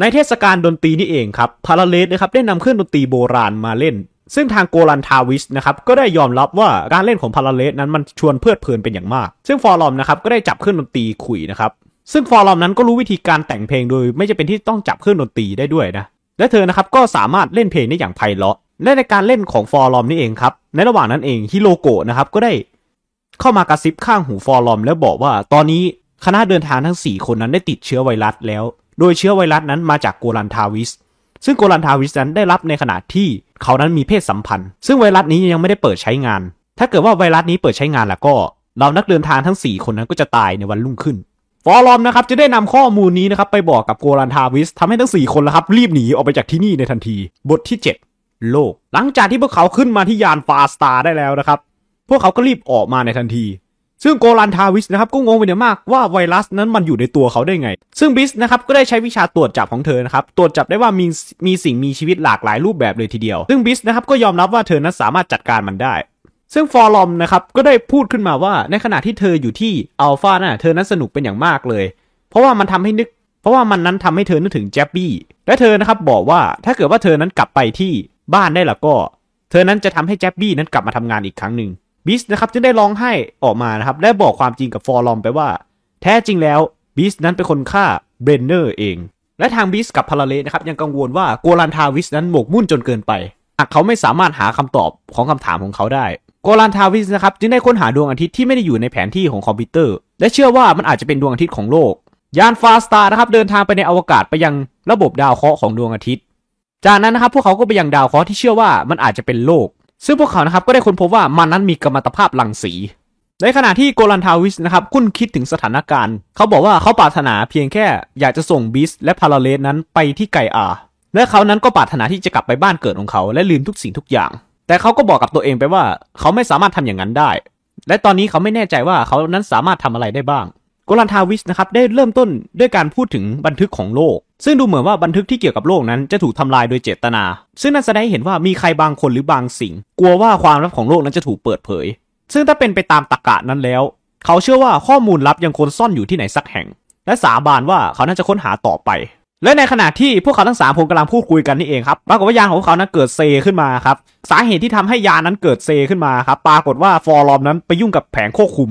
[SPEAKER 1] ในเทศกาลดนตรีนี่เองครับพาราเลสนะครับได้นำเครื่องดนตรีโบราณมาเล่น ซึ่งทางโกลันทาวิสนะครับก็ได้ยอมรับว่าการเล่นของพาราเลสนั้นมันชวนเพลิดเพลินเป็นอย่างมาก ซึ่งฟอร์ลอมนะครับก็ได้จับเครื่องดนตรีขลุ่ยนะครับซึ่งฟอร์ลอมนั้นก็รู้วิธีการแต่งเพลงโดย ไม่จำเป็นที่ต้องจับเครื่องดนตรีได้ด้วยนะ และเธอนะครับก็สามารถเล่นเพลงได้อย่างไพเราะ และในการเล่นของฟอร์ลอมนี่เองครับ ในระหว่างนั้นเองฮิโรโกะนะครับก็ได้เข้ามากระซิบข้างหูฟอร์ลอม แล้วบอกว่าตอนนี้คณะเดินทางทั้ง 4 คนนั้นได้ติดเชื้อไวรัสแล้ว โดยเชื้อไวรัสนั้นมาจากโกลันทาวิส ซึ่งโกลันทาวิสนั้นได้รับในขณะที่เขานั้นมีเพศสัมพันธ์ ซึ่งไวรัสนี้ยังไม่ได้เปิดใช้งาน ถ้าเกิดว่าไวรัสนี้เปิดใช้งานแล้วก็เหล่านักเดินทางทั้ง 4 คนนั้นก็จะตายในวันรุ่งขึ้น ฟอร์ลอมนะครับจึงได้นำข้อมูลนี้นะครับไปบอกกับโกลันทาวิสทำให้ทั้ง 4 คนนะครับรีบหนีออกไปจากที่นี่ในทันที บทที่ 7 โลก หลังจากที่พวกเขาขึ้นมาที่ยานฟาสตาร์ได้แล้วนะครับ พวกเขาก็รีบออกมาในทันที ซึ่งโกลันทาวิสนะครับก็งงเป็นอย่างมากว่าไวรัสนั้นมันอยู่ในตัวเขาได้ไง ซึ่งบิสนะครับก็ได้ใช้วิชาตรวจจับของเธอนะครับตรวจจับได้ว่ามีมีสิ่งมีชีวิตหลากหลายรูปแบบเลยทีเดียว ซึ่งบิสนะครับก็ยอมรับว่าเธอนั้นสามารถจัดการมันได้ ซึ่งฟอร์ลอมนะครับก็ได้พูดขึ้นมาว่าในขณะที่เธออยู่ที่อัลฟาน่ะเธอนั้นสนุกเป็นอย่างมากเลย เพราะว่ามันทำให้นึก เพราะว่ามันนั้นทำให้เธอนึกถึงแจ็บบี้และเธอนะครับบอกว่าถ้าเกิดว่าเธอนั้นกลับไปที่บ้านได้แล้วก็ เธอนั้นจะทำให้แจ็บบี้นั้นกลับมาทำงานอีกครั้งหนึ่งบิสนะครับจึงได้ร้องไห้ออกมานะครับและบอกความจริงกับฟอร์ลอมไปว่า แท้จริงแล้วบิสนั้นเป็นคนฆ่าเบรนเนอร์เอง และทางบิสกับพาราเลสนะครับยังกังวลว่าโกลันทาวิสนั้นหมกมุ่นจนเกินไปหากเขาไม่สามารถหาคำตอบของคำถามของเขาได้ โกลันทาวิสนะครับจึงได้ค้นหาดวงอาทิตย์ที่ไม่ได้อยู่ในแผนที่ของคอมพิวเตอร์ และเชื่อว่ามันอาจจะเป็นดวงอาทิตย์ของโลก ยานฟาสตาร์นะครับเดินทางไปในอวกาศไปยังระบบดาวเคราะห์ของดวงอาทิตย์ จากนั้นนะครับพวกเขาก็ไปยังดาวเคราะห์ที่เชื่อว่ามันอาจจะเป็นโลก ซึ่งพวกเขานะครับก็ได้ค้นพบว่ามันนั้นมีกัมมันตภาพรังสีในขณะที่โกลันทาวิสนะครับครุ่นคิดถึงสถานการณ์ เขาบอกว่าเขาปรารถนาเพียงแค่อยากจะส่งบิสและพาราเลสนั้นไปที่ไกอาและเขานั้นก็ปรารถนาที่จะกลับไปบ้านเกิดของเขาและลืมทุกสิ่งทุกอย่าง แต่เขาก็บอกกับตัวเองไปว่า เขาไม่สามารถทำอย่างนั้นได้ และตอนนี้เขาไม่แน่ใจว่าเขานั้นสามารถทำอะไรได้บ้างโกลันทาวิสนะครับได้เริ่มต้นด้วยการพูดถึงบันทึกของโลก ซึ่งดูเหมือนว่าบันทึกที่เกี่ยวกับโลกนั้นจะถูกทำลายโดยเจตนา ซึ่งนั่นแสดงให้เห็นว่ามีใครบางคนหรือบางสิ่ง กลัวว่าความลับของโลกนั้นจะถูกเปิดเผย ซึ่งถ้าเป็นไปตามตรรกะนั้นแล้ว เขาเชื่อว่าข้อมูลลับยังคงซ่อนอยู่ที่ไหนสักแห่ง และสาบานว่าเขานั้นจะค้นหาต่อไป และในขณะที่พวกเขาทั้งสามคนกำลังพูดคุยกันนี่เองครับปรากฏว่ายานของพวกเขานั้นเกิดเซขึ้นมาครับสาเหตุที่ทำให้ยานนั้นเกิดเซขึ้นมาครับปรากฏว่าฟอร์ลอมนั้นไปยุ่งกับแผงควบคุม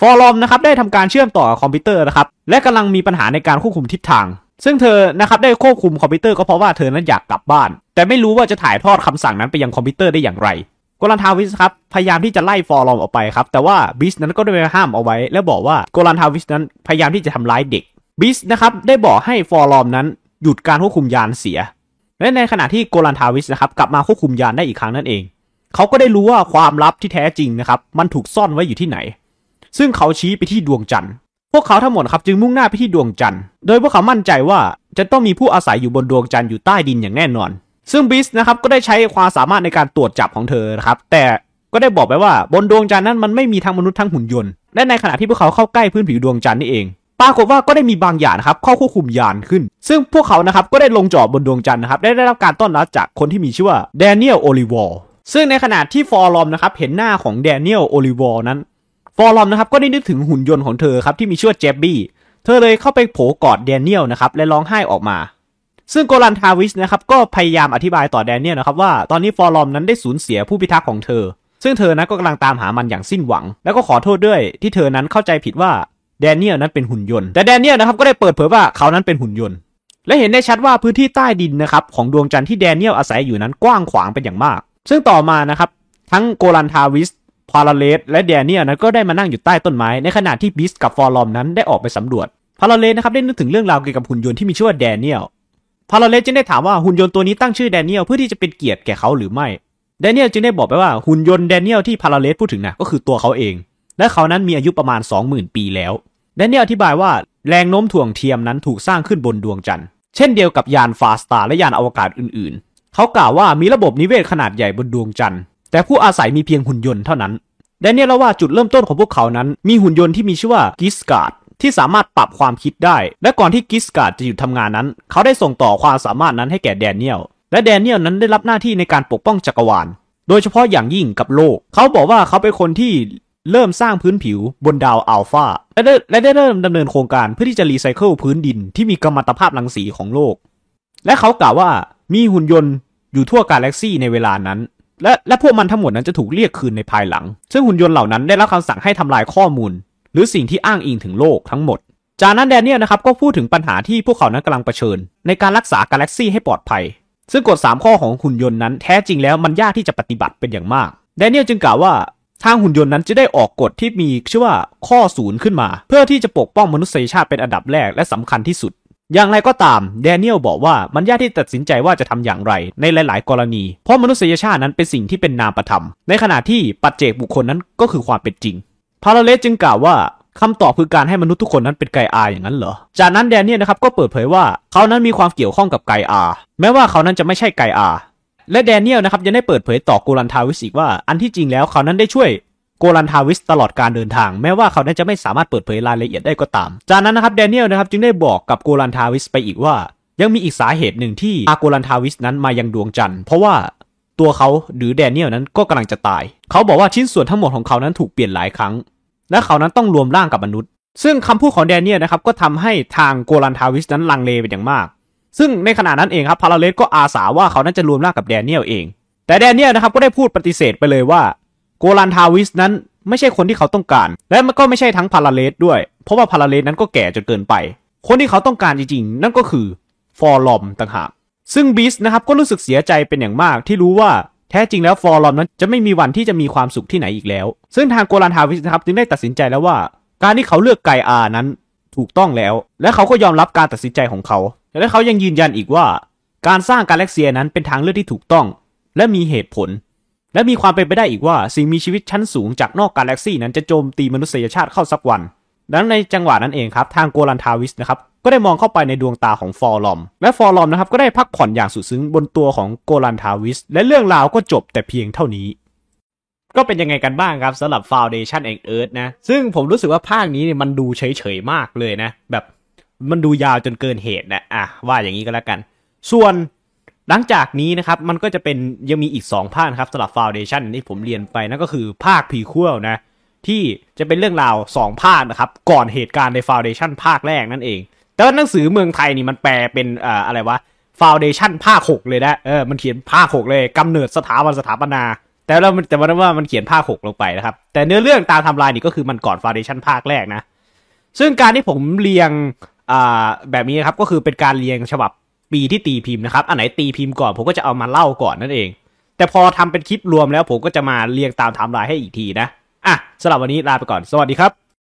[SPEAKER 1] ฟอร์ลอมนะครับได้ทำการเชื่อมต่อคอมพิวเตอร์นะครับและกำลังมีปัญหาในการควบคุมทิศทาง ซึ่งเธอนะครับได้ควบคุมคอมพิวเตอร์ก็เพราะว่าเธอนั้นอยากกลับบ้าน แต่ไม่รู้ว่าจะถ่ายทอดคำสั่งนั้นไปยังคอมพิวเตอร์ได้อย่างไรโกลันทาวิสครับพยายามที่จะไล่ฟอร์ลอมออกไปครับแต่ว่าบิสนั้นก็ได้ไปห้ามเอาไว้ และบอกว่าโกลันทาวิสนั้นพยายามที่จะทำร้ายเด็ก บิสนะครับได้บอกให้ฟอร์ลอมนั้นหยุดการควบคุมยานเสีย และในขณะที่โกลันทาวิสนะครับกลับมาควบคุมยานได้อีกครั้งนั่นเอง เขาก็ได้รู้ว่าความลับที่แท้จริงนะครับมันถูกซ่อนไว้อยู่ที่ไหน ซึ่งเขาชี้ไปที่ดวงจันทร์ พวกเขาทั้งหมดครับจึงมุ่งหน้าไปที่ดวงจันทร์ โดยพวกเขามั่นใจว่าจะต้องมีผู้อาศัยอยู่บนดวงจันทร์อยู่ใต้ดินอย่างแน่นอน ซึ่งบิสนะครับก็ได้ใช้ความสามารถในการตรวจจับของเธอนะครับ แต่ก็ได้บอกไปว่าบนดวงจันทร์นั้นมันไม่มีทั้งมนุษย์ทั้งหุ่นยนต์ และในขณะที่พวกเขาเข้าใกล้พื้นผิวดวงจันทร์นี่เอง ปรากฏว่าก็ได้มีบางอย่างนะครับเข้าควบคุมยานขึ้น ซึ่งพวกเขานะครับก็ได้ลงจอดบนดวงจันทร์นะครับได้ได้รับการต้อนรับจากคนที่มีชื่อว่าแดเนียลโอลิวอร์ซึ่งในขณะที่ฟอร์ลอมนะครับเห็นหน้าของแดเนียลโอลิวอร์นั้น ฟอร์ลอมนะครับก็ได้นึกถึงหุ่นยนต์ของเธอครับที่มีชื่อว่าเจบบี้เธอเลยเข้าไปโผกอดแดเนียลนะครับและร้องไห้ออกมา ซึ่งโกลันทาวิสนะครับก็พยายามอธิบายต่อแดเนียลนะครับว่าตอนนี้ฟอร์ลอมนั้นได้สูญเสียผู้พิทักษ์ของเธอ ซึ่งเธอนั้นก็กำลังตามหามันอย่างสิ้นหวัง แล้วก็ขอโทษด้วยที่เธอนั้นเข้าใจผิดว่า แดเนียลนั้นเป็นหุ่นยนต์แต่แดเนียลนะครับก็ได้เปิดเผยว่าเขานั้นเป็นหุ่นยนต์ และเห็นได้ชัดว่าพื้นที่ใต้ดินนะครับของดวงจันทร์ที่แดเนียลอาศัยอยู่นั้นกว้างขวางเป็นอย่างมาก ซึ่งต่อมานะครับทั้งโกลันทาวิสพาราเลสและแดเนียลนั้นก็ได้มานั่งอยู่ใต้ต้นไม้ ในขณะที่บิสกับฟอร์ลอมนั้นได้ออกไปสำรวจพาราเลสนะครับได้นึกถึงเรื่องราวเกี่ยวกับหุ่นยนต์ที่มีชื่อว่าแดเนียลพาราเลสจึงได้ถามว่าหุ่นยนต์ตัวนี้ตั้งชื่อแดเนียลเพื่อที่จะเป็นเกียรติแก่เขาหรือไม่แดเนียลจึงได้บอกไปว่าหุ่นยนต์แดเนียลที่พาราเลสพูดถึงนะก็คือตัวเขาเอง และเขานั้นมีอายุประมาณ 20,000 ปีแล้ว แดเนียอธิบายว่าแรงโน้มถ่วงเทียมนั้นถูกสร้างขึ้นบนดวงจันทร์ เช่นเดียวกับยานฟาสตาร์และยานอวกาศอื่นๆ เขากล่าวว่ามีระบบนิเวศขนาดใหญ่บนดวงจันทร์ แต่ผู้อาศัยมีเพียงหุ่นยนต์เท่านั้นแดเนียลเล่าว่าจุดเริ่มต้นของพวกเขานั้น มีหุ่นยนต์ที่มีชื่อว่ากิสการ์ดที่สามารถปรับความคิดได้ และก่อนที่กิสการ์ดจะหยุดทำงานนั้น เขาได้ส่งต่อความสามารถนั้นให้แก่แดเนียลและแดเนียลนั้นได้รับหน้าที่ในการปกป้องจักรวาล โดยเฉพาะอย่างยิ่งกับโลก เขาบอกว่าเขาเป็นคนที่ เริ่มสร้างพื้นผิวบนดาวอัลฟาและได้และได้เริ่มดำเนินโครงการเพื่อที่จะรีไซเคิลพื้นดินที่มีกัมมันตภาพรังสีของโลก และเขากล่าวว่ามีหุ่นยนต์อยู่ทั่วกาแล็กซี่ในเวลานั้น และและพวกมันทั้งหมดนั้นจะถูกเรียกคืนในภายหลัง ซึ่งหุ่นยนต์เหล่านั้นได้รับคำสั่งให้ทำลายข้อมูล หรือสิ่งที่อ้างอิงถึงโลกทั้งหมด จากนั้นแดเนียลนะครับก็พูดถึงปัญหาที่พวกเขานั้นกำลังเผชิญ ในการรักษากาแล็กซี่ให้ปลอดภัย ซึ่งกฎ 3 ข้อของหุ่นยนต์นั้นแท้จริงแล้วมันยากที่จะปฏิบัติเป็นอย่างมากแดเนียลจึงกล่าวว่า ทางหุ่นยนต์นั้นจะได้ออกกฎที่มีชื่อว่าข้อศูนย์ขึ้นมา เพื่อที่จะปกป้องมนุษยชาติเป็นอันดับแรกและสำคัญที่สุด อย่างไรก็ตามแดเนียลบอกว่ามันยากที่ตัดสินใจว่าจะทำอย่างไรในหลาย ๆ กรณี เพราะมนุษยชาตินั้นเป็นสิ่งที่เป็นนามประธรรม ในขณะที่ปัจเจกบุคคลนั้นก็คือความเป็นจริงพาราเลสจึงกล่าวว่าคำตอบคือการให้มนุษย์ทุกคนนั้นเป็นไกอาอย่างนั้นเหรอ จากนั้นแดเนียลนะครับก็เปิดเผยว่าเขานั้นมีความเกี่ยวข้องกับไกอาแม้ว่าเขานั้นจะไม่ใช่ไกอา และแดเนียลนะครับยังได้เปิดเผยต่อโกลันทาวิสอีกว่า อันที่จริงแล้วเขานั้นได้ช่วยโกลันทาวิสตลอดการเดินทาง แม้ว่าเขานั้นจะไม่สามารถเปิดเผยรายละเอียดได้ก็ตาม จากนั้นนะครับแดเนียลนะครับจึงได้บอกกับโกลันทาวิสไปอีกว่า ยังมีอีกสาเหตุหนึ่งที่อาโกลันทาวิสนั้นมายังดวงจันทร์เพราะว่าตัวเขาหรือแดเนียลนั้นก็กำลังจะตาย เขาบอกว่าชิ้นส่วนทั้งหมดของเขานั้นถูกเปลี่ยนหลายครั้ง และเขานั้นต้องรวมร่างกับมนุษย์ ซึ่งคำพูดของแดเนียลนะครับก็ทำให้ทางโกลันทาวิสนั้นลังเลเป็นอย่างมาก ซึ่งในขณะนั้นเองครับพาราเลสก็อาสาว่าเขานั้นจะรวมร่างกับแดเนียลเอง แต่แดเนียลนะครับก็ได้พูดปฏิเสธไปเลยว่า โกลันทาวิสนั้นไม่ใช่คนที่เขาต้องการ และมันก็ไม่ใช่ทั้งพาราเลสด้วย เพราะว่าพาราเลสนั้นก็แก่จนเกินไป คนที่เขาต้องการจริงๆ นั่นก็คือฟอร์ลอมต่างหากซึ่งบีสนะครับก็รู้สึกเสียใจเป็นอย่างมากที่รู้ว่าแท้จริงแล้วฟอร์ลอมนั้นจะไม่มีวันที่จะมีความสุขที่ไหนอีกแล้ว ซึ่งทางโกลันทาวิสนะครับจึงได้ตัดสินใจแล้วว่า การที่เขาเลือกไกอานั้นถูกต้องแล้ว และเขาก็ยอมรับการตัดสินใจของเขา และเขายังยืนยันอีกว่า การสร้างกาแล็กเซียนั้นเป็นทางเลือกที่ถูกต้อง และมีเหตุผล และมีความเป็นไปได้อีกว่า สิ่งมีชีวิตชั้นสูงจากนอกกาแล็กซีนั้นจะโจมตีมนุษยชาติเข้าสักวัน ดังนั้นในจังหวะนั้นเองครับทางโกลันทาวิสนะครับก็ได้มองเข้าไปในดวงตาของฟอร์ลอม และฟอร์ลอมนะครับก็ได้พักผ่อนอย่างสุดซึ้งบนตัวของโกลันทาวิส และเรื่องราวก็จบแต่เพียงเท่านี้ ก็เป็นยังไงกันบ้างครับสำหรับ Foundation and Earth นะ ซึ่งผมรู้สึกว่าภาคนี้เนี่ยมันดูเฉยๆมากเลยนะ แบบ มันดูยาวจนเกินเหตุนะอะว่าอย่างนี้ก็แล้วกัน ส่วนหลังจากนี้นะครับ มันก็จะเป็นยังมีอีก 2 ภาคครับสำหรับ Foundation ที่ผมเรียนไปนั่นก็คือภาคพีควลนะ ที่จะเป็นเรื่องราว 2 ภาคนะครับ ก่อนเหตุการณ์ใน Foundation ภาคแรกนั่นเอง แต่ว่าหนังสือเมืองไทยนี่มันแปลเป็นอ่าอะไรวะ Foundation ภาค 6 เลยนะเออมันเขียนภาค 6 เลยกำเนิดสถาบันสถาปนา แต่เราแต่ว่ามันเขียนภาค 6 ลงไปนะครับ แต่เนื้อเรื่องตามทำลายนี่ก็คือมันก่อน Foundation ภาคแรกนะซึ่งการที่ผมเรียง อ่าแบบนี้นะครับก็คือเป็นการเรียงฉบับปีที่ตีพิมพ์นะครับ อันไหนตีพิมพ์ก่อนผมก็จะเอามาเล่าก่อนนั่นเอง แต่พอทำเป็นคลิปรวมแล้วผมก็จะมาเรียงตามไทม์ไลน์ให้อีกทีนะอะสำหรับวันนี้ลาไปก่อน สวัสดีครับ